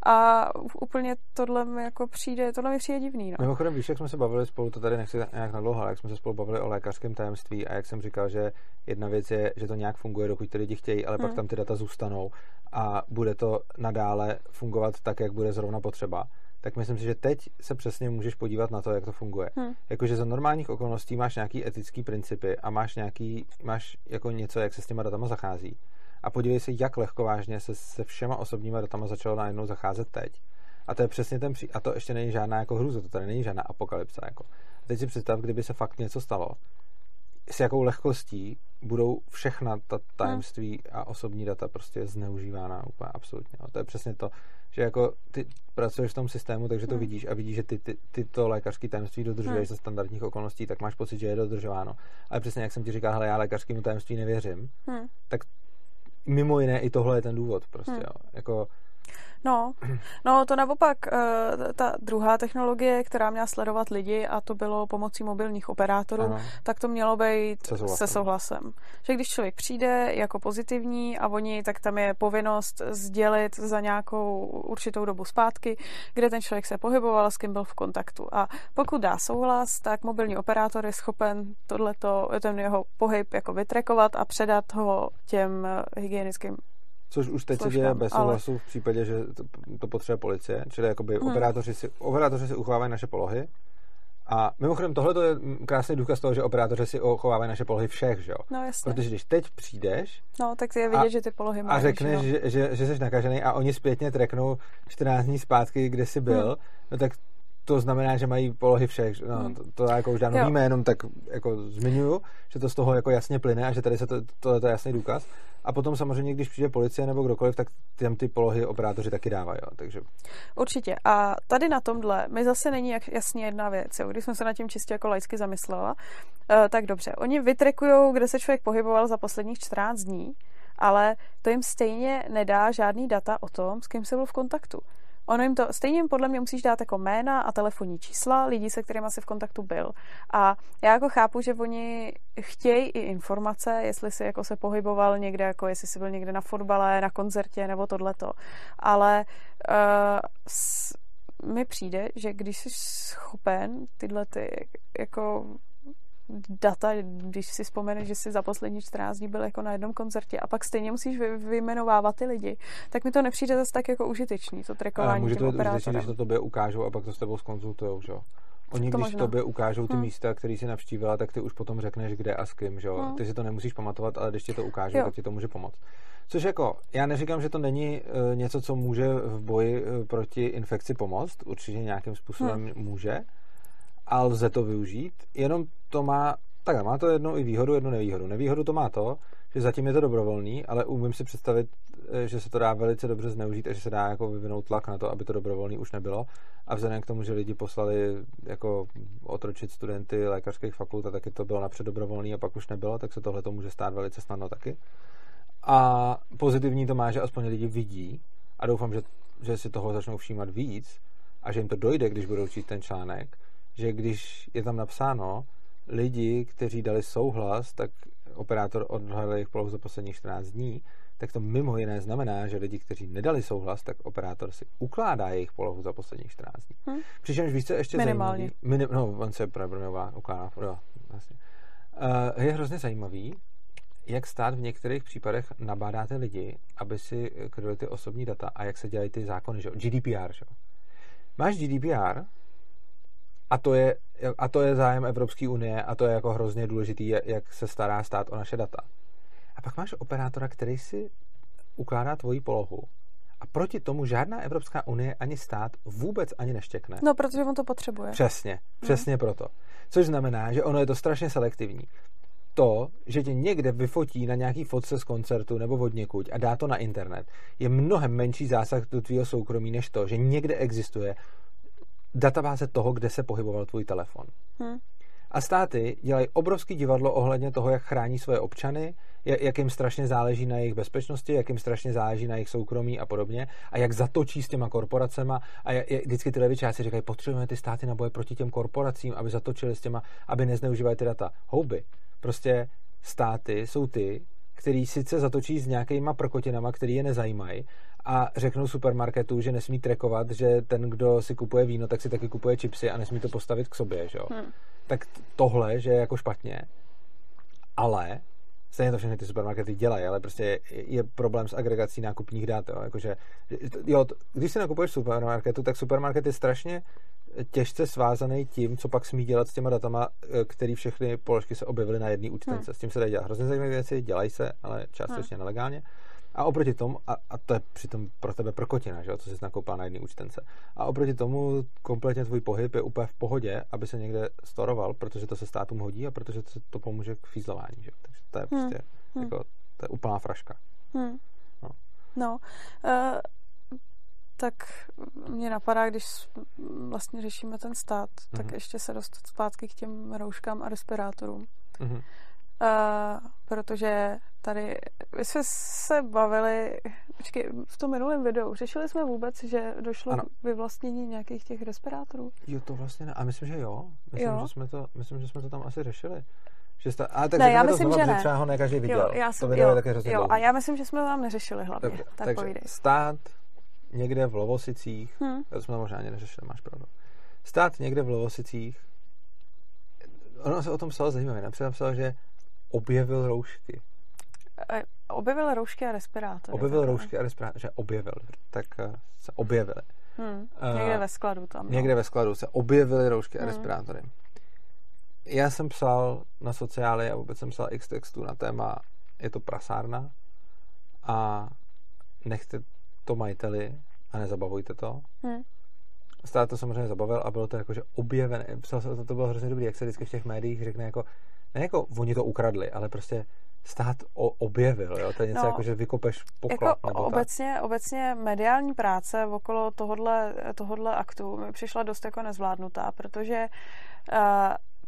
a úplně tohle mi jako přijde, tohle mi přijde divný, no. Mimochodem, víš, jak jsme se bavili spolu, to tady nechci nějak nadlouho, ale jak jsme se spolu bavili o lékařském tajemství a jak jsem říkal, že jedna věc je, že to nějak funguje, dokud ty lidi chtějí, ale pak Hmm. tam ty data zůstanou a bude to nadále fungovat tak, jak bude zrovna potřeba. Tak myslím si, že teď se přesně můžeš podívat na to, jak to funguje. Hmm. Jakože za normálních okolností máš nějaký etický principy a máš nějaký, máš jako něco, jak se s těma datama zachází. A podívej se, jak lehkovážně se se všema osobníma datama začalo najednou zacházet teď. A to je přesně ten pří... A to ještě není žádná jako hruza, to tady není žádná apokalypsa. Jako. A teď si představ, kdyby se fakt něco stalo, s jakou lehkostí budou všechna ta tajemství a osobní data prostě zneužívána úplně absolutně. No. To je přesně to, že jako ty pracuješ v tom systému, takže to Hmm. vidíš a vidíš, že ty, ty, ty to lékařské tajemství dodržuješ Hmm. za standardních okolností, tak máš pocit, že je dodržováno. Ale přesně jak jsem ti říkal, hele, já lékařskému tajemství nevěřím, Hmm. Mimo jiné i tohle je ten důvod prostě, Hmm. jo. Jako, No, no to naopak, eh, ta druhá technologie, která měla sledovat lidi a to bylo pomocí mobilních operátorů, ano, tak to mělo být Se souhlasem. se souhlasem. Že když člověk přijde jako pozitivní a oni, tak tam je povinnost sdělit za nějakou určitou dobu zpátky, kde ten člověk se pohyboval, s kým byl v kontaktu. A pokud dá souhlas, tak mobilní operátor je schopen tohleto, ten jeho pohyb jako vytrekovat a předat ho těm hygienickým což už teď se děje bez ale- souhlasu v případě, že to, to potřebuje policie, čili jakoby Hmm. operátoři, si, operátoři si uchovávají naše polohy a mimochodem tohle je krásný důkaz toho, že operátoři si uchovávají naše polohy všech, že jo. No jasně. Protože když teď přijdeš No, tak je vidět, A- že ty polohy a mají. řekneš, že jo. že, že, že jsi nakažený a oni zpětně treknou 14 dní zpátky, kde jsi byl, Hmm. no tak to znamená, že mají polohy všech. No, Hmm. to, to jako už dávno Jo. víme, jenom tak jako zmiňuju, že to z toho jako jasně plyne a že tady se to, tohle to je jasný důkaz. A potom samozřejmě, když přijde policie nebo kdokoliv, tak těm ty polohy operátoři taky dávají. Jo. Takže Určitě. A tady na tomhle mi zase není jak jasně jedna věc. Jo. Když jsem se nad tím čistě jako laicky zamyslela, uh, tak dobře. Oni vytrekují, kde se člověk pohyboval za posledních 14 dní, ale to jim stejně nedá žádný data o tom, s kým se byl v kontaktu. Ono jim to, stejně podle mě musíš dát jako jména a telefonní čísla lidí, se kterými si v kontaktu byl. A já jako chápu, že oni chtějí i informace, jestli si jako se pohyboval někde, jako jestli si byl někde na fotbale, na koncertě nebo tohleto. Ale uh, s, mi přijde, že když jsi schopen tyhle ty jako data, když si vzpomeneš, že jsi za poslední 14 dní byl jako na jednom koncertě a pak stejně musíš vy, vyjmenovávat ty lidi, tak mi to nepřijde zase tak jako užitečný, to trekování může to být užitečný, když to tobě ukážou a pak to s tebou skonzultujou, že jo. Oni, To když možná. tobě ukážou ty Hmm. místa, které si navštívila, tak ty už potom řekneš, kde a s kým, že jo. Hmm. Ty si to nemusíš pamatovat, ale když ti to ukážou, Jo. tak ti to může pomoct. Což jako, já neříkám, že to není uh, něco, co může v boji uh, proti infekci pomoct, určitě nějakým způsobem Hmm. může, a lze to využít, jenom to má, tak má to jednu i výhodu, jednu nevýhodu. Nevýhodu to má to, že zatím je to dobrovolný, ale umím si představit, eh, že se to dá velice dobře zneužít a že se dá jako vyvinout tlak na to, aby to dobrovolný už nebylo. A vzhledem k tomu, že lidi poslali jako otročit studenty lékařských fakult a taky to bylo napřed dobrovolný a pak už nebylo, tak se tohle to může stát velice snadno taky. A pozitivní to má, že aspoň lidi vidí a doufám, že, že si toho začnou všímat víc a že jim to dojde, když budou číst ten článek, že když je tam napsáno, lidi, kteří dali souhlas, tak operátor odhalil jejich polohu za posledních 14 dní, tak to mimo jiné znamená, že lidi, kteří nedali souhlas, tak operátor si ukládá jejich polohu za posledních 14 dní. Hmm. Přičemž víš, co ještě Minimálně. zajímavý? Minim, no, on se pravděpodobně ukládá. Jo, vlastně. uh, je hrozně zajímavý, jak stát v některých případech nabádáte lidi, aby si kryli ty osobní data a jak se dělají ty zákony, že? GDPR, že? Máš GDPR a to, je, a to je zájem Evropské unie a to je jako hrozně důležitý, jak se stará stát o naše data. A pak máš operátora, který si ukládá tvoji polohu a proti tomu žádná Evropská unie ani stát vůbec ani neštěkne. No, protože on to potřebuje. Přesně, přesně hmm. proto. Což znamená, že ono je to strašně selektivní to, že tě někde vyfotí na nějaký fotce z koncertu nebo od někuď a dá to na internet, je mnohem menší zásah do tvýho soukromí, než to, že někde existuje databáze toho, kde se pohyboval tvůj telefon. Hmm. A státy dělají obrovský divadlo ohledně toho, jak chrání svoje občany, jak jim strašně záleží na jejich bezpečnosti, jak jim strašně záleží na jejich soukromí a podobně, a jak zatočí s těma korporacema. A jak, jak vždycky ty levičáci říkají, potřebujeme ty státy na boje proti těm korporacím, aby zatočili s těma, aby nezneužívali ty data. Houby. Prostě státy jsou ty, který sice zatočí s nějakýma prkotinama, který je nezajímají a řeknou supermarketu, že nesmí trekovat, že ten, kdo si kupuje víno, tak si taky kupuje čipsy a nesmí to postavit k sobě, že jo? Hmm. Tak tohle, že je jako špatně, ale stejně to všechny ty supermarkety dělají, ale prostě je, je problém s agregací nákupních dat, jo? Jakože, jo, když si nakupuješ v supermarketu, tak supermarket je strašně těžce svázaný tím, co pak smí dělat s těma datama, eh, který všechny položky se objevily na jedné účtence. Hmm. S tím se dají dělat hrozně zajímavé věci, dělají se, ale částečně hmm. nelegálně. A oproti tomu, a, a to je přitom pro tebe prkotina, že jo, co jsi nakoupil na jedné účtence. A oproti tomu kompletně tvůj pohyb je úplně v pohodě, aby se někde storoval, protože to se státům hodí a protože to, to pomůže k fízlování, že jo. Takže to je hmm. prostě, hmm. jako, to je úplná fraška. Hmm. No. no. Uh, tak mě napadá, když vlastně řešíme ten stát, mm-hmm. tak mhm. ještě se dostat zpátky k těm rouškám a respirátorům. Mm-hmm. Uh, protože tady my jsme se bavili, počkej, v tom minulém videu, řešili jsme vůbec, že došlo ano. k vyvlastnění nějakých těch respirátorů? Jo, to vlastně ne. A myslím, že jo. Myslím, jo. Že, jsme to, myslím, že jsme to tam asi řešili. Že jste, ale tak ne, já myslím, znova, že ne. třeba ho ne každý viděl. Jo, já jsem, to video jo, je také jo, a já myslím, že jsme to tam neřešili hlavně. Dobře, tak takže povídej. stát někde v Lovosicích, hmm. to jsme to možná ani neřešili, máš pravdu. Stát někde v Lovosicích, ono se o tom psalo zajímavě, například psalo, že objevil roušky. E, objevil roušky a respirátory. Objevil roušky a respirátory, že objevil, tak uh, se objevily. Hmm. Někde uh, ve skladu tam. No. Někde ve skladu se objevily roušky hmm. a respirátory. Já jsem psal na sociály a vůbec jsem psal x textů na téma je to prasárna a nechte to majiteli a nezabavujte to. Hmm. Stát to samozřejmě zabavil a bylo to jako, že objevené. To, to bylo hrozně dobrý, jak se vždycky v těch médiích řekne jako, ne jako oni to ukradli, ale prostě stát o, objevil, jo? To je něco no, jako, že vykopeš poklad. Jako nebo obecně, tak. obecně mediální práce okolo tohodle, tohodle aktu mi přišla dost jako nezvládnutá, protože uh,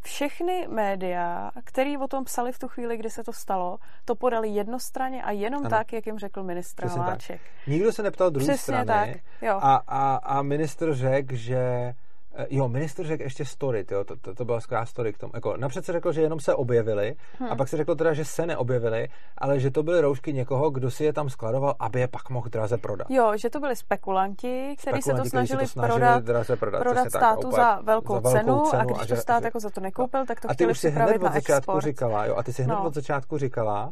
všechny média, který o tom psali v tu chvíli, kdy se to stalo, to podali jednostranně a jenom ano. tak, jak jim řekl ministr Haláček. Nikdo se neptal druhé strany tak, jo. A, a, a ministr řekl, že jo, minister řekl ještě story, to, to, to byla skvělá story k tomu. Jako, napřed se řekl, že jenom se objevili hmm. a pak se řekl teda, že se neobjevili, ale že to byly roušky někoho, kdo si je tam skladoval, aby je pak mohl draze prodat. Jo, že to byli spekulanti, kteří se to snažili, se to snažili prodat, draze prodat, prodat státu tak, za, velkou za velkou cenu, cenu a když a že, to stát že, jako za to nekoupil, tak to a ty už si hned od začátku říkala, jo, a ty si hned no. od začátku říkala,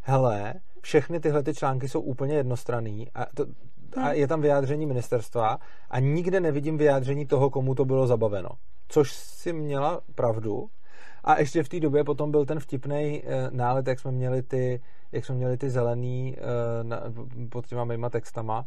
hele, všechny tyhle ty články jsou úplně jednostranný a, to, a je tam vyjádření ministerstva a nikde nevidím vyjádření toho, komu to bylo zabaveno. Což si měla pravdu. A ještě v té době potom byl ten vtipný e, nálet, jak jsme měli ty, jak jsme měli ty zelený e, na, pod těma mýma textama,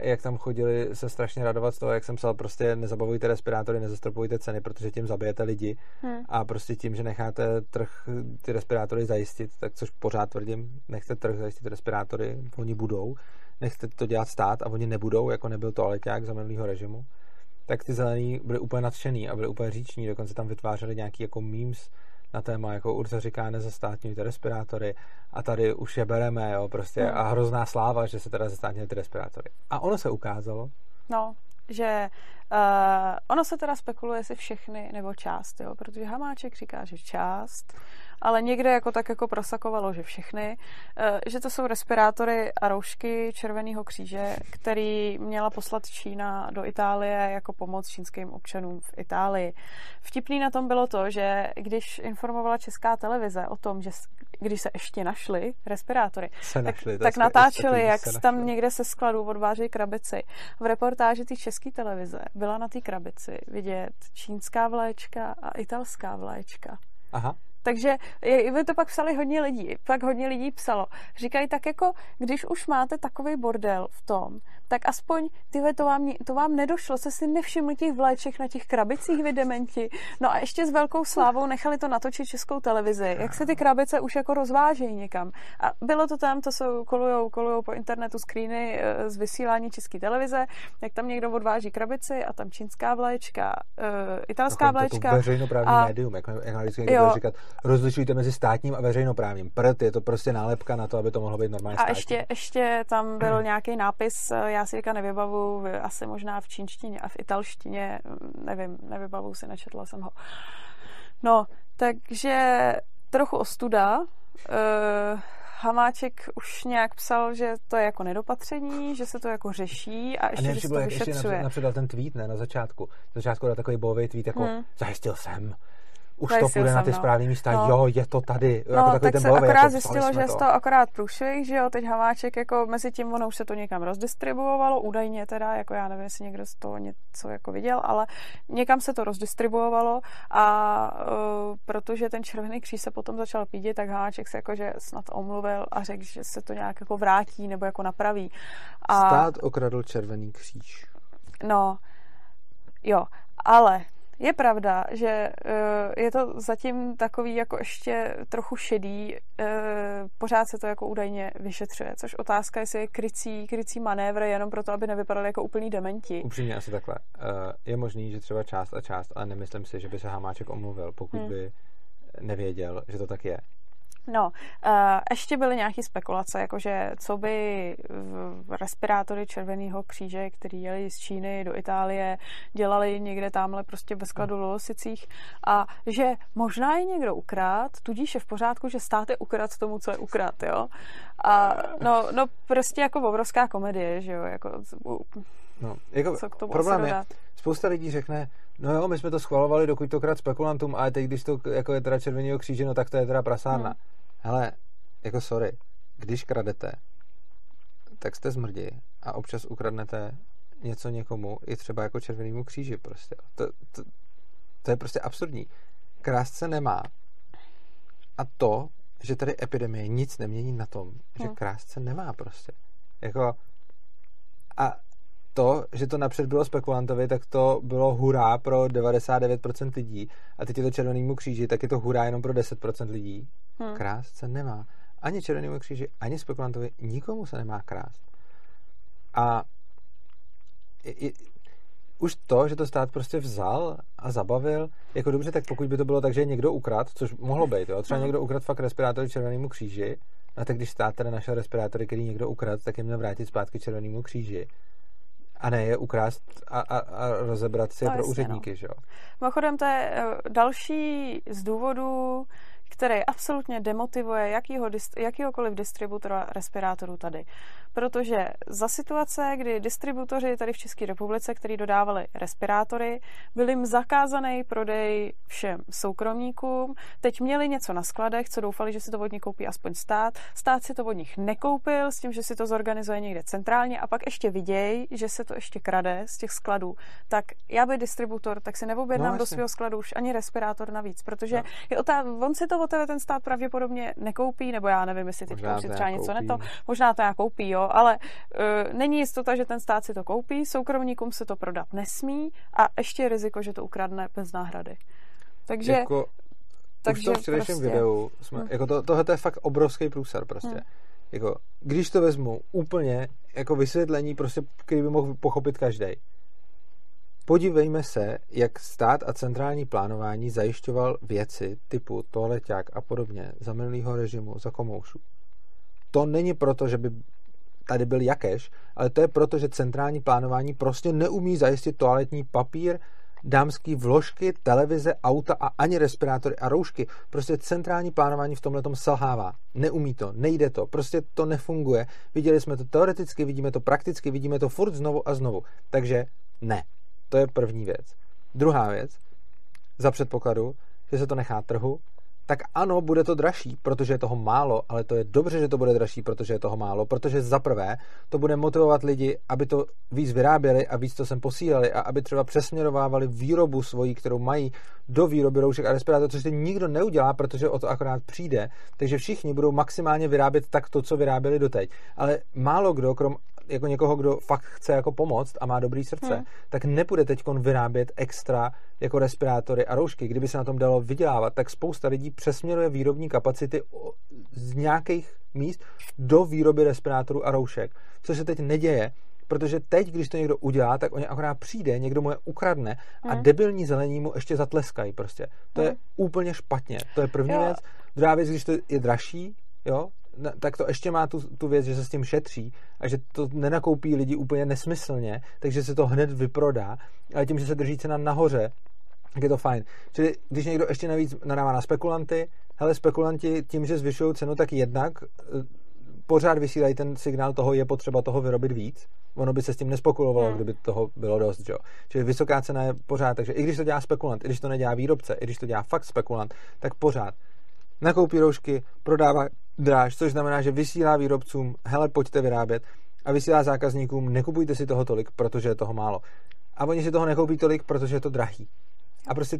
jak tam chodili se strašně radovat z toho, jak jsem psal, prostě nezabavujte respirátory, nezastropujte ceny, protože tím zabijete lidi hmm. a prostě tím, že necháte trh ty respirátory zajistit, tak což pořád tvrdím, nechte trh zajistit respirátory, oni budou, nechte to dělat stát a oni nebudou, jako nebyl to aleťák za minulého režimu, tak ty zelení byli úplně nadšený a byli úplně říční, dokonce tam vytvářeli nějaký jako memes, na téma, jako Urza říká, nezastátňují ty respirátory a tady už je bereme, jo, prostě hmm. a hrozná sláva, že se teda zastátňují ty respirátory. A ono se ukázalo, no, že uh, ono se teda spekuluje si všechny nebo část, jo, protože Hamáček říká, že část ale někde jako tak jako prosakovalo, že všechny, eh, že to jsou respirátory a roušky Červeného kříže, který měla poslat Čína do Itálie jako pomoc čínským občanům v Itálii. Vtipný na tom bylo to, že když informovala česká televize o tom, že když se ještě našly respirátory, se našli, tak, tak natáčeli, jak se tam našli. někde se skladu odvážejí krabici. V reportáži té české televize byla na té krabici vidět čínská vléčka a italská vléčka. Aha. Takže by to pak psali hodně lidí. Pak hodně lidí psalo. Říkají tak jako, když už máte takový bordel v tom, tak aspoň tyhle to vám, to vám nedošlo, se si nevšimli těch vléček na těch krabicích vy dementi. No a ještě s velkou slávou nechali to natočit českou televizi, jak se ty krabice už jako rozvážejí někam. A bylo to tam, to jsou kolujou, kolujou po internetu screeny eh, z vysílání české televize, jak tam někdo odváží krabici a tam čínská vléčka, uh, italská jako vléčka. To veřejnoprávní a, médium, jak, jak vždycky někdo říkat, rozlišujte mezi státním a veřejnoprávním. Prd je to prostě nálepka na to, aby to mohlo být normálně A ještě, ještě tam byl nějaký nápis, eh, já si nevybavu, asi možná v čínštině a v italštině, mm, nevím, nevybavu si, nečetla jsem ho. No, takže trochu ostuda. Uh, Hamáček už nějak psal, že to je jako nedopatření, že se to jako řeší a ještě, a že se to vyšetřuje. Ještě napřed ten tweet, ne, na začátku. Na začátku dal takový bojový tweet, jako hmm. zajistil jsem už to půjde na ty správné místa, no. jo, je to tady. No, jako takový tak ten se bojový, akorát jako, zjistilo, že to. to akorát průšvih, že jo, teď Hamáček, jako mezi tím ono už se to někam rozdistribuovalo, údajně teda, jako já nevím, jestli někdo z toho něco jako viděl, ale někam se to rozdistribuovalo a uh, protože ten Červený kříž se potom začal pídit, tak Hamáček se jakože snad omluvil a řekl, že se to nějak jako vrátí nebo jako napraví. A, Stát okradl Červený kříž. No, jo, ale je pravda, že eh, je to zatím takový jako ještě trochu šedý, eh, pořád se to jako údajně vyšetřuje, což otázka, jestli je krycí, krycí manévr jenom proto, aby nevypadali jako úplný dementi. Upřímně asi takhle. Eh, je možný, že třeba část a část, ale nemyslím si, že by se Hamáček omluvil, pokud hmm. by nevěděl, že to tak je. No, uh, ještě byly nějaké spekulace, jakože co by respirátory Červeného kříže, který jeli z Číny do Itálie, dělali někde tamhle prostě ve skladu Lolosicích a že možná je někdo ukrát, tudíž je v pořádku, že stát je ukrad tomu, co je ukrad, jo. A no, no prostě jako obrovská komedie, že jo, jako, no, jako co k tomu problém je, spousta lidí řekne, no jo, my jsme to schvalovali, dokud to krát spekulantům, ale teď, když to jako je teda červeného kříže, no tak to je teda prasárna. Hmm. Hele, jako sorry, když kradete, tak jste zmrdi a občas ukradnete něco někomu, i třeba jako červenému kříži prostě. To, to, to je prostě absurdní. Krást se nemá. A to, že tady epidemie nic nemění na tom, že hmm. krást se nemá prostě. Jako a to, že to napřed bylo spekulantovi, tak to bylo hurá pro 99% lidí a teď je to červenému kříži, tak je to hurá jenom pro 10% lidí. Hmm. Krást se nemá. Ani červenému kříži, ani spekulantovi, nikomu se nemá krást. A i, i, už to, že to stát prostě vzal a zabavil, jako dobře, tak pokud by to bylo tak, že někdo ukrad, což mohlo být, jo? třeba někdo ukrad fakt respirátory červenému kříži, a tak když stát teda našel respirátory, který někdo ukrad, tak je měl vrátit zpátky červenému kříži a ne je ukrást a, a, a rozebrat si je no, pro jasně, úředníky, no. že jo? Mimochodem, to je eh, další z důvodů, který absolutně demotivuje jakýho, jakýhokoliv distributora respirátorů tady. Protože za situace, kdy distributoři tady v České republice, kteří dodávali respirátory, byl jim zakázaný prodej všem soukromníkům, teď měli něco na skladech, co doufali, že si to od nich koupí aspoň stát. Stát si to od nich nekoupil s tím, že si to zorganizuje někde centrálně a pak ještě vidějí, že se to ještě krade z těch skladů. Tak já by distributor, tak si neobjednám no, do svého skladu už ani respirátor navíc, protože no. je otá- on si to od tebe ten stát pravděpodobně nekoupí, nebo já nevím, jestli teď si třeba něco neto, možná to já koupí, jo, ale uh, není jistota, že ten stát si to koupí, soukromníkům se to prodat nesmí a ještě je riziko, že to ukradne bez náhrady. Takže jako, takže už v tom včerejším prostě, videu jsme, hmm. jako to, tohle je fakt obrovský průser prostě. Hmm. Jako, když to vezmu úplně jako vysvětlení, prostě, který by mohl pochopit každý. Podívejme se, jak stát a centrální plánování zajišťoval věci typu toaleťák a podobně za minulého režimu, za komoušů. To není proto, že by tady byl jakeš, ale to je proto, že centrální plánování prostě neumí zajistit toaletní papír, dámský vložky, televize, auta a ani respirátory a roušky. Prostě centrální plánování v tomhle selhává. Neumí to, nejde to, prostě to nefunguje. Viděli jsme to teoreticky, vidíme to prakticky, vidíme to furt znovu a znovu. Takže ne. To je první věc. Druhá věc, za předpokladu, že se to nechá trhu, tak ano, bude to dražší, protože je toho málo, ale to je dobře, že to bude dražší, protože je toho málo, protože za prvé to bude motivovat lidi, aby to víc vyráběli a víc to sem posílali a aby třeba přesměrovávali výrobu svoji, kterou mají do výroby roušek a respirátorů, což se nikdo neudělá, protože o to akorát přijde, takže všichni budou maximálně vyrábět tak to, co vyráběli doteď. Ale málo kdo, krom jako někoho, kdo fakt chce jako pomoct a má dobrý srdce, hmm. tak nebude teď vyrábět extra jako respirátory a roušky. Kdyby se na tom dalo vydělávat, tak spousta lidí přesměruje výrobní kapacity z nějakých míst do výroby respirátorů a roušek. Co se teď neděje, protože teď, když to někdo udělá, tak oni akorát přijde, někdo mu je ukradne a hmm. debilní zelení mu ještě zatleskají prostě. To hmm. je úplně špatně. To je první jo. věc. Druhá věc, když to je dražší, jo, tak to ještě má tu, tu věc, že se s tím šetří a že to nenakoupí lidi úplně nesmyslně, takže se to hned vyprodá, ale tím, že se drží cena nahoře, tak je to fajn. Čili když někdo ještě navíc nadává na spekulanty, hele, spekulanti tím, že zvyšují cenu, tak jednak eh, pořád vysílají ten signál toho, je potřeba toho vyrobit víc. Ono by se s tím nespekulovalo, hmm. kdyby toho bylo dost. Jo. Čili vysoká cena je pořád, takže i když to dělá spekulant, i když to nedělá výrobce, i když to dělá fakt spekulant, tak pořád nakoupí roušky, prodává dráž, což znamená, že vysílá výrobcům, hele, pojďte vyrábět, a vysílá zákazníkům, nekupujte si toho tolik, protože je toho málo. A oni si toho nekoupí tolik, protože je to drahý. A prostě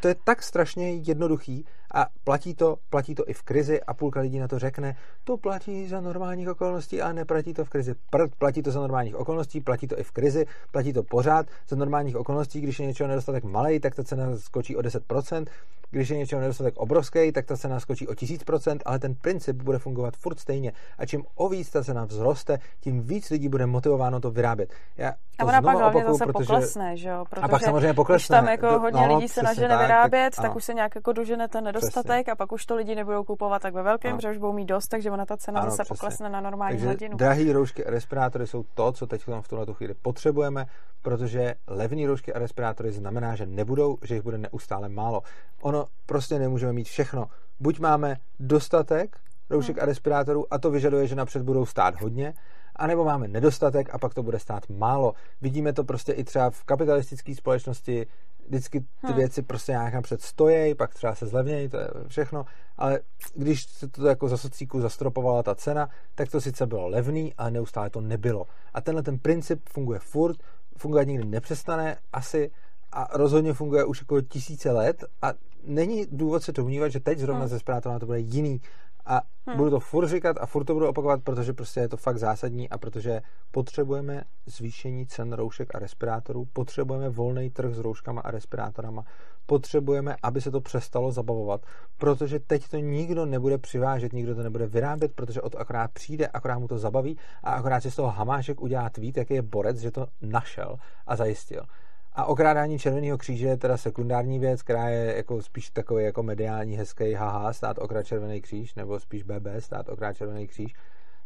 to je tak strašně jednoduchý a platí to, platí to i v krizi a půlka lidí na to řekne, to platí za normálních okolností a neplatí to v krizi. Prd, platí to za normálních okolností, platí to i v krizi, platí to pořád za normálních okolností, když je něčeho nedostatek malý, tak ta cena skočí o 10%, když je něčeho nedostatek obrovský, tak ta cena skočí o 1000%, ale ten princip bude fungovat furt stejně. A čím o víc ta cena vzroste, tím víc lidí bude motivováno to vyrábět. Já to a ona pak hlavně zase protože... poklesne, že jo? Protože a pak samozřejmě poklesne. Když tam jako hodně no, lidí se nažene vyrábět, tak, tak už se nějak jako dožene ten nedostatek přesně. a pak už to lidi nebudou kupovat tak ve velkém, protože už budou mít dost, takže ona ta cena ano, zase přesně. poklesne na normální takže hladinu. Drahý roušky a respirátory jsou to, co teď v tuhle chvíli potřebujeme, protože levní roušky a respirátory znamená, že nebudou, že jich bude neustále málo. Ono prostě nemůžeme mít všechno. Buď máme dostatek roušek hmm. a respirátorů a to vyžaduje, že napřed budou stát hodně, anebo máme nedostatek a pak to bude stát málo. Vidíme to prostě i třeba v kapitalistické společnosti, vždycky ty hmm. věci prostě nějak napřed stojí, pak třeba se zlevnějí, to je všechno, ale když se to jako za socíku zastropovala ta cena, tak to sice bylo levný, ale neustále to nebylo. A tenhle ten princip funguje furt, fungovat nikdy nepřestane asi a rozhodně funguje už jako tisíce let a není důvod se domnívat, že teď zrovna hmm. ze Sprátová to bude jiný a hmm. budu to furt říkat a furt to budu opakovat, protože prostě je to fakt zásadní a protože potřebujeme zvýšení cen roušek a respirátorů, potřebujeme volný trh s rouškama a respirátorama, potřebujeme, aby se to přestalo zabavovat, protože teď to nikdo nebude přivážet, nikdo to nebude vyrábět, protože od akorát přijde, akorát mu to zabaví a akorát si z toho Hamášek udělá tweet, jaký je borec, že to našel a zajistil. A okrádání Červeného kříže je teda sekundární věc, která je jako spíš takový jako mediální, hezký haha, stát okrát Červený kříž, nebo spíš BB, stát okrát Červený kříž.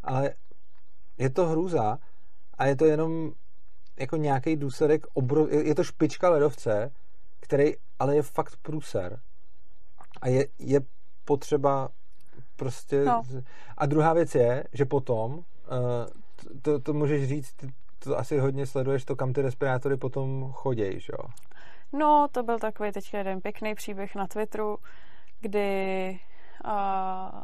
Ale je to hrůza a je to jenom jako nějaký důsledek, obrov... je to špička ledovce, který ale je fakt průser. A je, je potřeba prostě... No. A druhá věc je, že potom, uh, to, to můžeš říct, to asi hodně sleduješ to, kam ty respirátory potom chodějí, jo? No, to byl takový teď jeden pěkný příběh na Twitteru, kdy uh,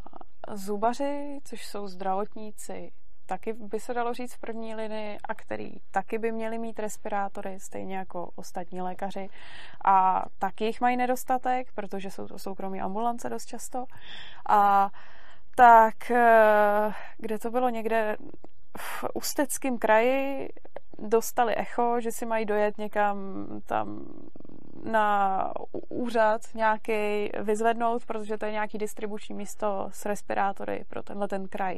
zubaři, což jsou zdravotníci, taky by se dalo říct v první linii a který taky by měli mít respirátory, stejně jako ostatní lékaři. A taky jich mají nedostatek, protože jsou to soukromí ambulance dost často. A tak, eh, kde to bylo někde v Ústeckém kraji dostali echo, že si mají dojet někam tam na úřad nějaký vyzvednout, protože to je nějaký distribuční místo s respirátory pro tenhle ten kraj.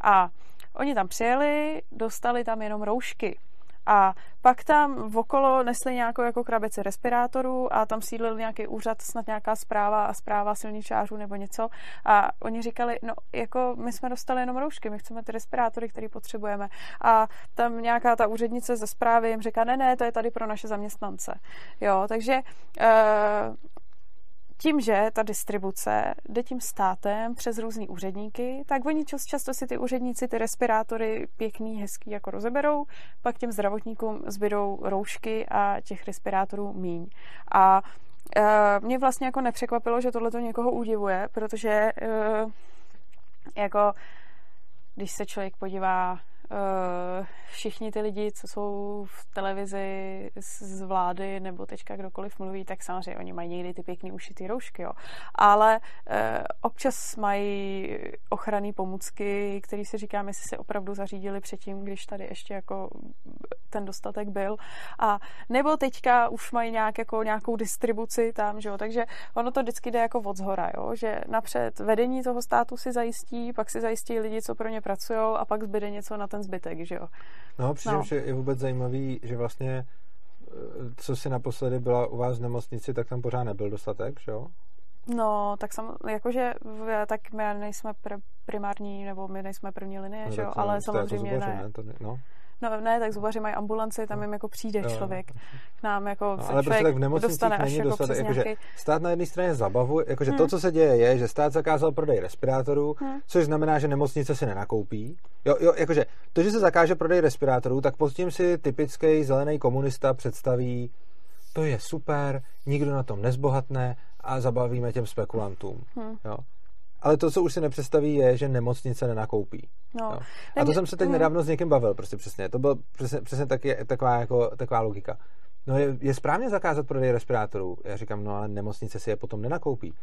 A oni tam přijeli, dostali tam jenom roušky. A pak tam okolo nesli nějakou jako krabici respirátorů a tam sídlil nějaký úřad, snad nějaká zpráva a zpráva silničářů nebo něco. A oni říkali, no jako my jsme dostali jenom roušky, my chceme ty respirátory, které potřebujeme. A tam nějaká ta úřednice ze zprávy jim říká, ne, ne, to je tady pro naše zaměstnance. Jo, takže uh, tím, že ta distribuce jde tím státem přes různý úředníky, tak oni často si ty úředníci ty respirátory pěkný, hezký jako rozeberou, pak těm zdravotníkům zbydou roušky a těch respirátorů míň. A e, mě vlastně jako nepřekvapilo, že tohle to někoho udivuje, protože e, jako když se člověk podívá všichni ty lidi, co jsou v televizi z vlády nebo teďka kdokoliv mluví, tak samozřejmě oni mají někdy ty pěkný ušitý roušky, jo. Ale e, občas mají ochranné pomůcky, které si říkám, jestli se opravdu zařídili předtím, když tady ještě jako ten dostatek byl. A nebo teďka už mají nějak, jako, nějakou distribuci tam, že jo. Takže ono to vždycky jde jako od zhora, jo. Že napřed vedení toho státu si zajistí, pak si zajistí lidi, co pro ně pracují a pak zbyde něco na ten zbytek, že jo. No, přičemž no. je vůbec zajímavý, že vlastně eh, co si naposledy byla u vás v nemocnici, tak tam pořád nebyl dostatek, že jo? No, tak sam, jakože, tak my nejsme pr- primární, nebo my nejsme první linie, no, že jo, ale samozřejmě zubaři, ne. ne? To, no. No ne, tak zubaři mají ambulanci, tam jim jako přijde jo, člověk k nám, jako no, ale prostě tak v nemocnicích dostane není jako dostatek, jakože nějaký... stát na jedné straně zabavu, jakože hmm. to, co se děje, je, že stát zakázal prodej respirátorů, hmm. což znamená, že nemocnice si nenakoupí. Jo, jo, jakože to, že se zakáže prodej respirátorů, tak pod tím si typický zelený komunista představí, to je super, nikdo na tom nezbohatne a zabavíme těm spekulantům. Hmm. Jo ale to, co už si nepředstaví, je, že nemocnice nenakoupí. No. No. A to jsem se teď nedávno s někým bavil, prostě přesně. To byl přesně, přesně taky, taková, jako, taková logika. No je, je správně zakázat prodej respirátorů. Já říkám, no ale nemocnice si je potom nenakoupí.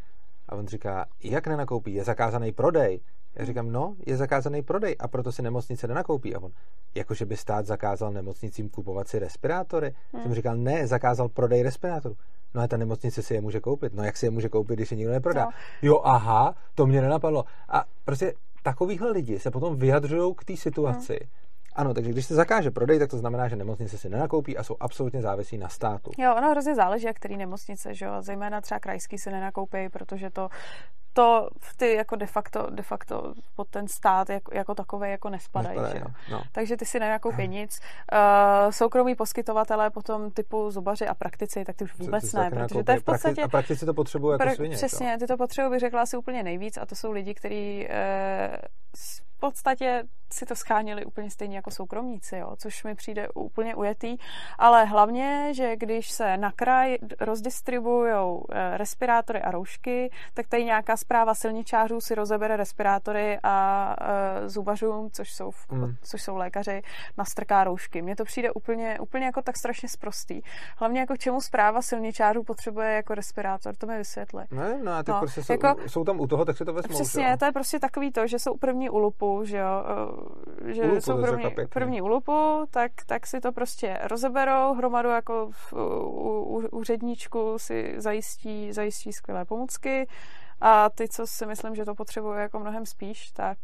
A on říká, jak nenakoupí? Je zakázaný prodej. Já říkám, no, je zakázaný prodej a proto si nemocnice nenakoupí. A on, jakože by stát zakázal nemocnicím kupovat si respirátory. Hmm. Jsem říkal, ne, zakázal prodej respirátorů. No a ta nemocnice si je může koupit. No jak si je může koupit, když je nikdo neprodá? No. Jo, aha, to mě nenapadlo. A prostě takovýhle lidi se potom vyjadřují k té situaci. Hmm. Ano, takže když se zakáže prodej, tak to znamená, že nemocnice si nenakoupí a jsou absolutně závisí na státu. Jo, ono hrozně záleží, jak který nemocnice, že jo, zejména třeba krajský si nenakoupí, protože to to ty jako de facto, de facto pod ten stát jako, jako takové jako nespadají. nespadají no. Takže ty si nenakoupí nic. Uh, soukromí poskytovatelé potom typu zubaři a praktici, tak ty už vůbec ty ne, protože to je v podstatě... A praktici to potřebují jako svině. Přesně, ty to potřebují, bych řekla asi úplně nejvíc a to jsou lidi, kteří uh, v podstatě si to schánili úplně stejně jako soukromníci, jo, což mi přijde úplně ujetý, ale hlavně, že když se na kraj rozdistribuují eh, respirátory a roušky, tak tady nějaká zpráva silničářů si rozebere respirátory a e, zubařům, což jsou, mm. což jsou lékaři, nastrká roušky. Mně to přijde úplně, úplně jako tak strašně sprostý. Hlavně jako čemu zpráva silničářů potřebuje jako respirátor, to mi vysvětli. Ne, no a ty no, prostě jsou, jako, jsou tam u toho, tak si to vezmou. Přesně, to je prostě takový to, že jsou první ulupu, že jo, že ulupu, jsou první, první ulupu, tak, tak si to prostě rozeberou, hromadu jako v, u, u, úředníčku si zajistí, zajistí skvělé pomůcky a ty, co si myslím, že to potřebuje jako mnohem spíš, tak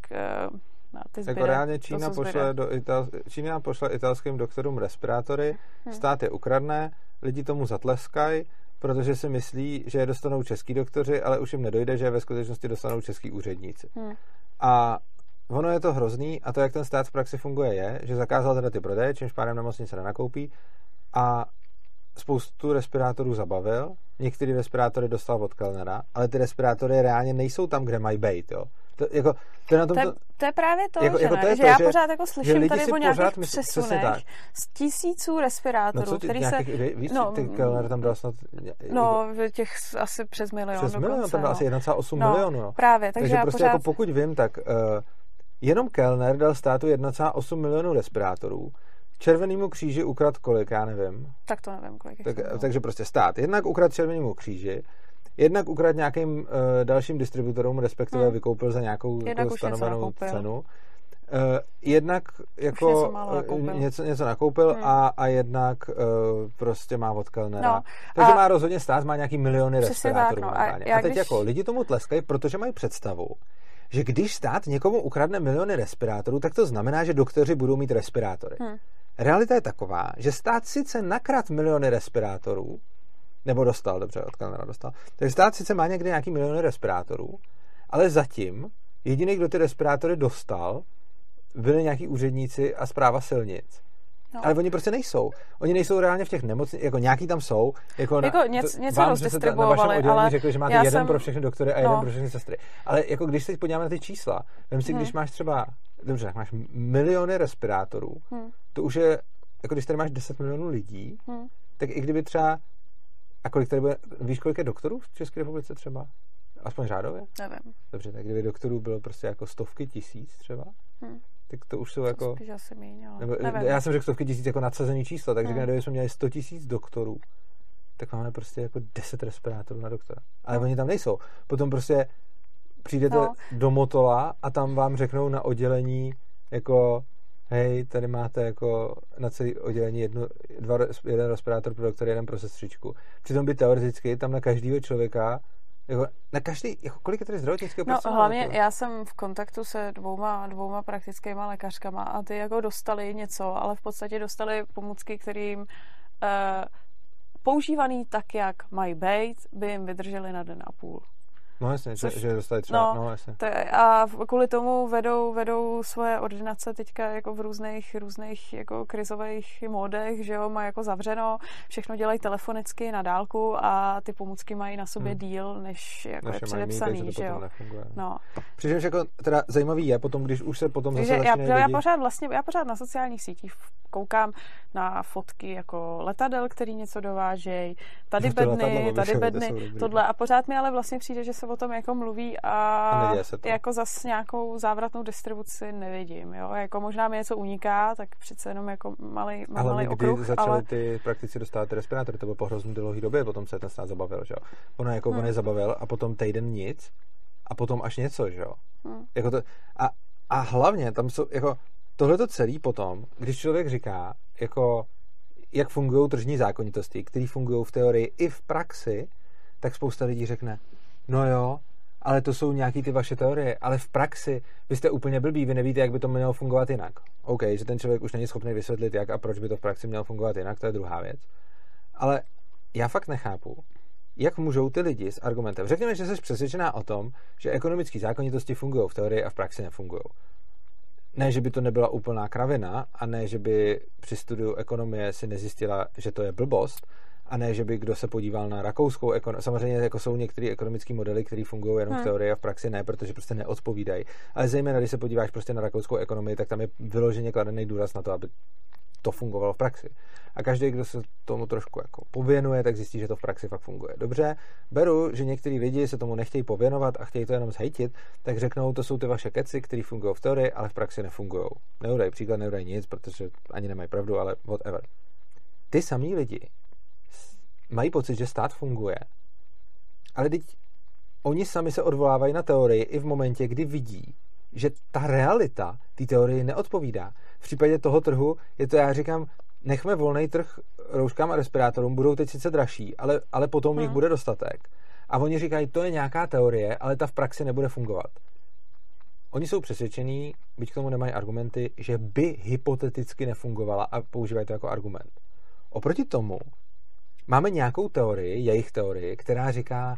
na ty zbyde, jako reálně Čína, to, pošle do Ital, Čína pošle italským doktorům respirátory, hmm. stát je ukradne, lidi tomu zatleskají, protože si myslí, že je dostanou český doktoři, ale už jim nedojde, že je ve skutečnosti dostanou český úředníci. Hmm. A ono je to hrozný a to, jak ten stát v praxi funguje, je, že zakázal teda ty prodeje, čímž pádem nemocnice nenakoupí a spoustu respirátorů zabavil, některé respirátory dostal od Kellnera, ale ty respirátory reálně nejsou tam, kde mají být, jo. To, jako, to, je na tom, to, je, to je právě to, jako, že, jako to je že to, já že, pořád jako slyším tady o nějakých myslí, přesunech tak. z tisíců respirátorů, no co, který nějakých, se... Víc, no, ty Kellner tam dal snad... No, těch asi přes milion Přes milion, tam dal no. asi 1,8 no, milionu. No. Právě, takže, takže já prostě pořád... jako pokud vím, tak uh, jenom Kellner dal státu 1,8 milionů respirátorů, Červenému kříži ukrad kolik, já nevím. Tak to nevím, kolik. Tak, takže prostě stát. Jednak ukrad Červenému kříži, jednak ukrad nějakým uh, dalším distributorům, respektive hmm. vykoupil za nějakou jako stanovenou cenu. Uh, jednak jako něco, nakoupil. něco, něco nakoupil hmm. a, a jednak uh, prostě má od Kellnera. No, Takže a má rozhodně stát, má nějaký miliony respirátorů. Tak, no. a, a teď když... jako lidi tomu tleskají, protože mají představu, že když stát někomu ukradne miliony respirátorů, tak to znamená, že doktoři budou mít respirátory. Hmm. realita je taková, že stát sice nakrát miliony respirátorů, nebo dostal, dobře, od Kellnera dostal, takže stát sice má někdy nějaký miliony respirátorů, ale zatím jediný, kdo ty respirátory dostal, byli nějaký úředníci a zpráva silnic. No. Ale oni prostě nejsou. Oni nejsou reálně v těch nemocnicích, jako nějaký tam jsou. Jako, jako na, něco, něco vám, rozdistribuovali, na ale řekli, že máte jeden jsem... pro všechny doktory a no. jeden pro všechny sestry. Ale jako když se podíváme na ty čísla, vem si, hmm. když máš třeba, dobře, máš miliony respirátorů, hmm. to už je, jako když tady máš 10 milionů lidí, hmm. tak i kdyby třeba, a kolik tady bude, víš, kolik je doktorů v České republice třeba? Aspoň řádově? Nevím. Dobře, tak kdyby doktorů bylo prostě jako stovky tisíc třeba, hmm tak to už jsou to jako... Spíš asi míň, nebo, já jsem řekl stovky tisíc jako nadsazený číslo, takže hmm. kdyby jsme měli 100 tisíc doktorů, tak máme prostě jako 10 respirátorů na doktora. Ale hmm. oni tam nejsou. Potom prostě přijdete no. do Motola a tam vám řeknou na oddělení jako hej, tady máte jako na celé oddělení jedno, dva, jeden respirátor pro doktora, jeden pro sestřičku. Přitom by teoreticky tam na každého člověka jako na každý, jako kolik je tady zdravotnického No hlavně jako? já jsem v kontaktu se dvouma, dvouma praktickými lékařkama a ty jako dostali něco, ale v podstatě dostali pomůcky, kterým uh, používaný tak, jak mají být, by jim vydrželi na den a půl. No jasně, Což, že, že dostali třeba, no, no jasně. To, a kvůli tomu vedou, vedou svoje ordinace teďka jako v různých, různých jako krizových módech, že jo, mají jako zavřeno, všechno dělají telefonicky na dálku a ty pomůcky mají na sobě hmm. díl, než jako Naše je předepsaný, mít, že jo. No. Přičemž jako teda zajímavý je potom, když už se potom zase já, lidi... já, pořád vlastně, já pořád na sociálních sítích koukám na fotky jako letadel, který něco dovážejí, tady no, bedny, tady bedny, tohle a pořád mi ale vlastně přijde, že se o tom jako mluví a, a jako zas nějakou závratnou distribuci nevidím, jo, jako možná mi něco uniká, tak přece jenom jako malý, malý ale okruh, kdy začali ale... ty praktici dostávat respirátory, to bylo po hrozně dlouhé době, potom se ten stát zabavil, že jo. Ono jako hmm. on je zabavil a potom týden nic a potom až něco, že jo. Hmm. Jako to, a, a hlavně tam jsou, jako tohle to celý potom, když člověk říká, jako jak fungují tržní zákonitosti, které fungují v teorii i v praxi, tak spousta lidí řekne, no jo, ale to jsou nějaký ty vaše teorie, ale v praxi vy jste úplně blbý, vy nevíte, jak by to mělo fungovat jinak. OK, že ten člověk už není schopný vysvětlit, jak a proč by to v praxi mělo fungovat jinak, to je druhá věc. Ale já fakt nechápu, jak můžou ty lidi s argumentem. Řekněme, že jsi přesvědčená o tom, že ekonomické zákonitosti fungují v teorii a v praxi nefungují. Ne, že by to nebyla úplná kravina a ne, že by při studiu ekonomie si nezjistila, že to je blbost, a ne, že by kdo se podíval na rakouskou ekonomii. Samozřejmě jako jsou některé ekonomické modely, které fungují jenom hmm. v teorii a v praxi ne, protože prostě neodpovídají. Ale zejména, když se podíváš prostě na rakouskou ekonomii, tak tam je vyloženě kladený důraz na to, aby to fungovalo v praxi. A každý, kdo se tomu trošku jako pověnuje, tak zjistí, že to v praxi fakt funguje. Dobře, beru, že některý lidi se tomu nechtějí pověnovat a chtějí to jenom zhejtit, tak řeknou, to jsou ty vaše keci, které fungují v teorii, ale v praxi nefungují. Neudají příklad, neudají nic, protože ani nemají pravdu, ale whatever. Ty samý lidi mají pocit, že stát funguje. Ale teď oni sami se odvolávají na teorii i v momentě, kdy vidí, že ta realita té teorii neodpovídá. V případě toho trhu je to, já říkám, nechme volný trh rouškám a respirátorům, budou teď sice dražší, ale, ale potom hmm. jich bude dostatek. A oni říkají, to je nějaká teorie, ale ta v praxi nebude fungovat. Oni jsou přesvědčení, byť k tomu nemají argumenty, že by hypoteticky nefungovala a používají to jako argument. Oproti tomu máme nějakou teorii, jejich teorii, která říká,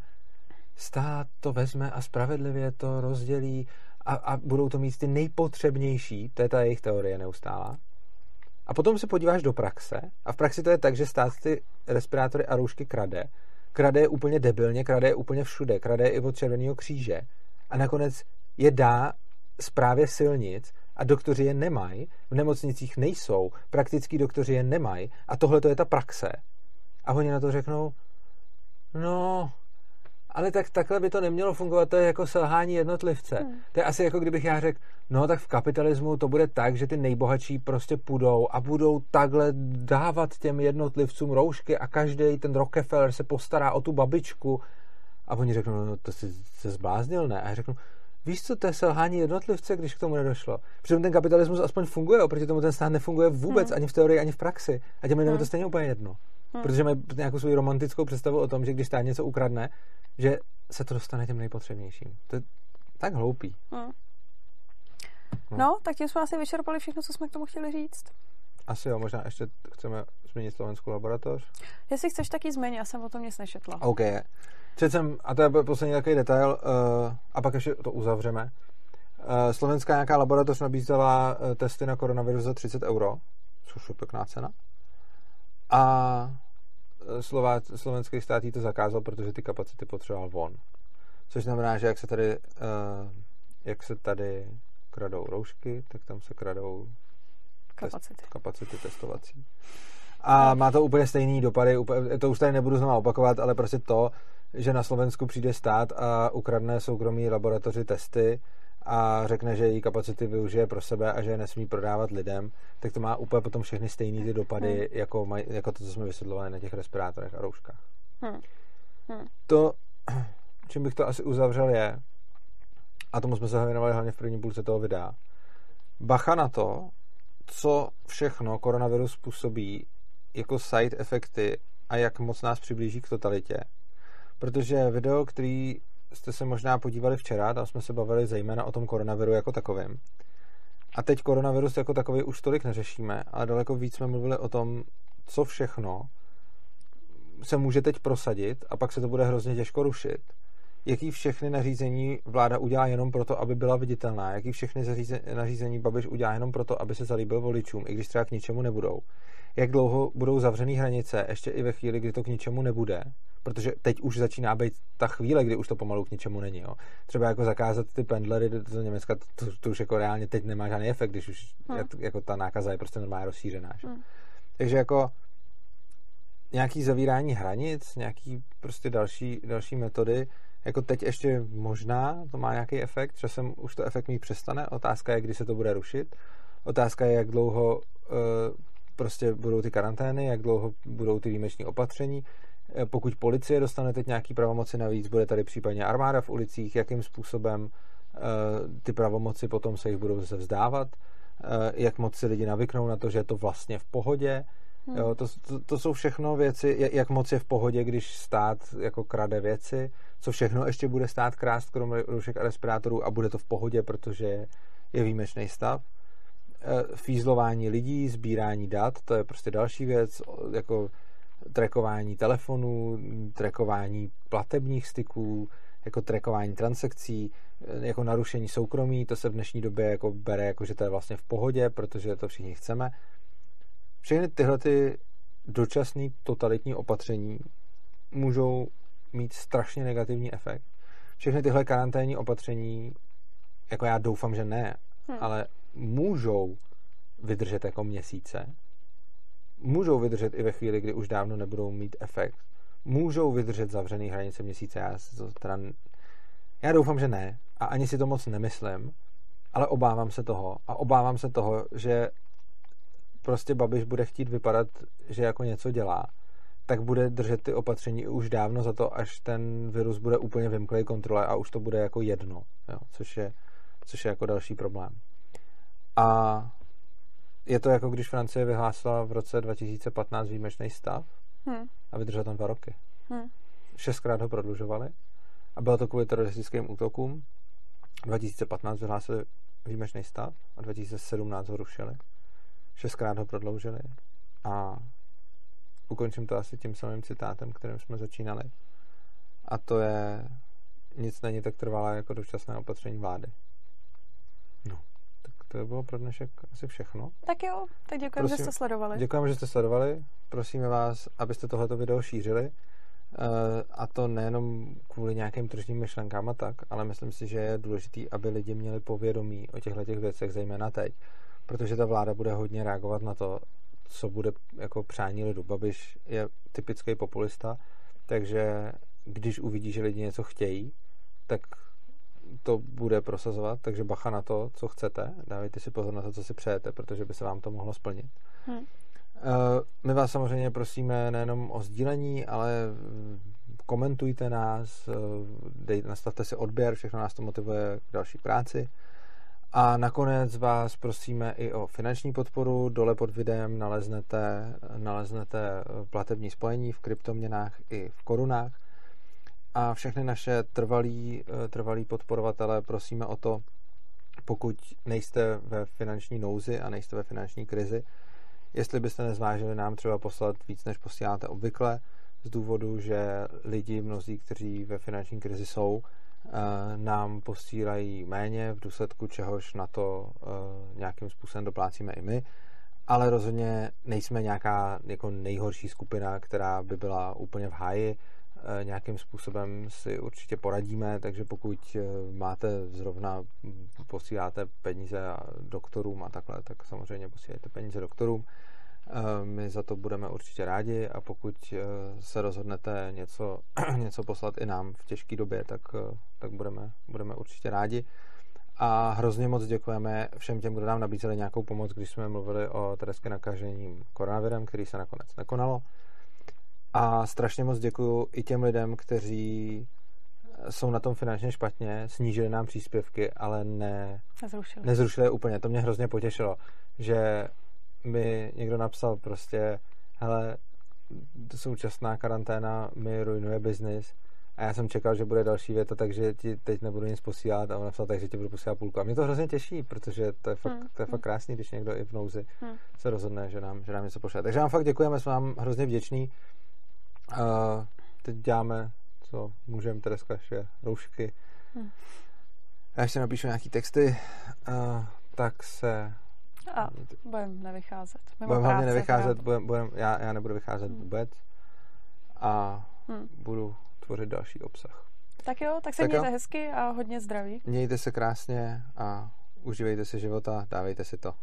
stát to vezme a spravedlivě to rozdělí a, a budou to mít ty nejpotřebnější, to je ta jejich teorie neustála. A potom se podíváš do praxe a v praxi to je tak, že stát ty respirátory a roušky krade. Krade je úplně debilně, krade je úplně všude, krade je i od Červeného kříže. A nakonec je dá zprávě silnic a doktoři je nemají, v nemocnicích nejsou, praktický doktoři je nemají a tohle to je ta praxe. A oni na to řeknou, no, ale tak takhle by to nemělo fungovat, to je jako selhání jednotlivce. Hmm. To je asi jako kdybych já řekl, no tak v kapitalismu to bude tak, že ty nejbohatší prostě půjdou a budou takhle dávat těm jednotlivcům roušky a každý ten Rockefeller se postará o tu babičku. A oni řeknou, no to jsi se zbláznil, ne? A já řeknu, víš co, to je selhání jednotlivce, když k tomu nedošlo. Přitom ten kapitalismus aspoň funguje, oproti tomu ten stát nefunguje vůbec, hmm. ani v teorii, ani v praxi. A těm lidem hmm. to stejně úplně jedno. Hmm. Protože mají nějakou svou romantickou představu o tom, že když stát něco ukradne, že se to dostane těm nejpotřebnějším. To je tak hloupý. Hmm. No. no, tak tím jsme asi vyčerpali všechno, co jsme k tomu chtěli říct. Asi jo, možná ještě chceme změnit slovenskou laboratoř. Jestli chceš, taky změň, já jsem o tom nic nešetla. OK. Četl jsem, a to je poslední takový detail, uh, a pak ještě to uzavřeme. Uh, slovenská nějaká laboratoř nabízela uh, testy na koronavirus za 30 euro, což je pěkná cena. A Slová, slovenský stát jí to zakázal, protože ty kapacity potřeboval von. Což znamená, že jak se tady, uh, jak se tady kradou roušky, tak tam se kradou kapacity, test, kapacity testovací. A má to úplně stejný dopady, úplně, to už tady nebudu znovu opakovat, ale prostě to, že na Slovensku přijde stát a ukradne soukromí laboratoři testy a řekne, že její kapacity využije pro sebe a že je nesmí prodávat lidem, tak to má úplně potom všechny stejné ty dopady, hmm. jako, maj, jako to, co jsme vysvětlovali na těch respirátorech a rouškách. Hmm. Hmm. To, čím bych to asi uzavřel, je, a tomu jsme se věnovali hlavně v první půlce toho videa, bacha na to, co všechno koronavirus způsobí jako side efekty a jak moc nás přiblíží k totalitě. Protože video, který jste se možná podívali včera, tam jsme se bavili zejména o tom koronaviru jako takovém. A teď koronavirus jako takový už tolik neřešíme, ale daleko víc jsme mluvili o tom, co všechno se může teď prosadit a pak se to bude hrozně těžko rušit. Jaký všechny nařízení vláda udělá jenom proto, aby byla viditelná, jaký všechny nařízení Babiš udělá jenom proto, aby se zalíbil voličům, i když třeba k ničemu nebudou. Jak dlouho budou zavřený hranice, ještě i ve chvíli, kdy to k ničemu nebude protože teď už začíná být ta chvíle, kdy už to pomalu k ničemu není. Jo. Třeba jako zakázat ty pendlery do, do Německa, to, to už jako reálně teď nemá žádný efekt, když už hmm. jako ta nákaza je prostě normálně rozšířená. Že? Hmm. Takže jako nějaký zavírání hranic, nějaký prostě další, další metody, jako teď ještě možná to má nějaký efekt, časem už to efekt mít přestane, otázka je, kdy se to bude rušit, otázka je, jak dlouho uh, prostě budou ty karantény, jak dlouho budou ty výjimeční opatření, Eh, pokud policie dostane teď nějaký pravomoci navíc, bude tady případně armáda v ulicích, jakým způsobem eh, ty pravomoci potom se jich budou zase vzdávat, eh, jak moc si lidi navyknou na to, že je to vlastně v pohodě. Hmm. Jo, to, to, to jsou všechno věci, jak moc je v pohodě, když stát jako krade věci, co všechno ještě bude stát krást, kromě rušek a respirátorů a bude to v pohodě, protože je výjimečný stav. Fízlování lidí, sbírání dat, to je prostě další věc, jako trackování telefonů, trackování platebních styků, jako trackování transakcí, jako narušení soukromí, to se v dnešní době jako bere jako, že to je vlastně v pohodě, protože to všichni chceme. Všechny tyhle ty dočasné totalitní opatření můžou mít strašně negativní efekt. Všechny tyhle karanténní opatření, jako já doufám, že ne, hmm. ale můžou vydržet jako měsíce, můžou vydržet i ve chvíli, kdy už dávno nebudou mít efekt. Můžou vydržet zavřený hranice měsíce. Já, to teda, já doufám, že ne. A ani si to moc nemyslím. Ale obávám se toho. A obávám se toho, že prostě Babiš bude chtít vypadat, že jako něco dělá, tak bude držet ty opatření už dávno za to, až ten virus bude úplně vymklej kontrole a už to bude jako jedno, jo, což, je, což je jako další problém. A je to jako když Francie vyhlásila v roce 2015 výjimečný stav hmm. a vydržela tam dva roky. Hmm. Šestkrát ho prodlužovali a bylo to kvůli teroristickým útokům. 2015 vyhlásili výjimečný stav a 2017 ho rušili. Šestkrát ho prodloužili a ukončím to asi tím samým citátem, kterým jsme začínali. A to je nic není tak trvalé jako dočasné opatření vlády. To by bylo pro dnešek asi všechno. Tak jo, tak děkujeme, že jste sledovali. Děkujeme, že jste sledovali. Prosíme vás, abyste tohleto video šířili. Eh, a to nejenom kvůli nějakým tržním myšlenkám a tak, ale myslím si, že je důležité, aby lidi měli povědomí o těchto těch věcech, zejména teď, protože ta vláda bude hodně reagovat na to, co bude jako přání lidu. Babiš je typický populista, takže když uvidí, že lidi něco chtějí, tak to bude prosazovat, takže bacha na to, co chcete. Dávejte si pozor na to, co si přejete, protože by se vám to mohlo splnit. Hmm. My vás samozřejmě prosíme nejenom o sdílení, ale komentujte nás, eh, dej, nastavte si odběr, všechno nás to motivuje k další práci. A nakonec vás prosíme i o finanční podporu. Dole pod videem naleznete, naleznete platební spojení v kryptoměnách i v korunách a všechny naše trvalí, eh, trvalí podporovatele prosíme o to, pokud nejste ve finanční nouzi a nejste ve finanční krizi, jestli byste nezvážili nám třeba poslat víc, než posíláte obvykle, z důvodu, že lidi, mnozí, kteří ve finanční krizi jsou, eh, nám posílají méně, v důsledku čehož na to eh, nějakým způsobem doplácíme i my, ale rozhodně nejsme nějaká jako nejhorší skupina, která by byla úplně v háji, nějakým způsobem si určitě poradíme, takže pokud máte zrovna, posíláte peníze doktorům a takhle, tak samozřejmě posílejte peníze doktorům. My za to budeme určitě rádi a pokud eh, se rozhodnete něco, něco poslat i nám v těžké době, tak, eh, tak budeme, budeme určitě rádi. A hrozně moc děkujeme všem těm, kdo nám nabízeli nějakou pomoc, když jsme mluvili o tereské nakažení koronavirem, který se nakonec nekonalo. A strašně moc děkuju i těm lidem, kteří jsou na tom finančně špatně, snížili nám příspěvky, ale ne, nezrušili. nezrušili úplně. To mě hrozně potěšilo, že mi někdo napsal prostě, hele, současná karanténa mi ruinuje biznis a já jsem čekal, že bude další věta, takže ti teď nebudu nic posílat a on napsal, takže ti budu posílat půlku. A mě to hrozně těší, protože to je fakt, hmm. to je fakt hmm. krásný, když někdo i v nouzi hmm. se rozhodne, že nám, že nám něco pošle. Takže vám fakt děkujeme, jsme vám hrozně vděční. Uh, teď děláme, co můžeme, Tereska je roušky. Hmm. Já ještě napíšu nějaký texty, uh, tak se a budeme nevycházet. Budeme hlavně nevycházet, budem, budem, já, já nebudu vycházet hmm. vůbec a hmm. budu tvořit další obsah. Tak jo, tak se tak mějte jo. hezky a hodně zdraví. Mějte se krásně a užívejte si života, dávejte si to.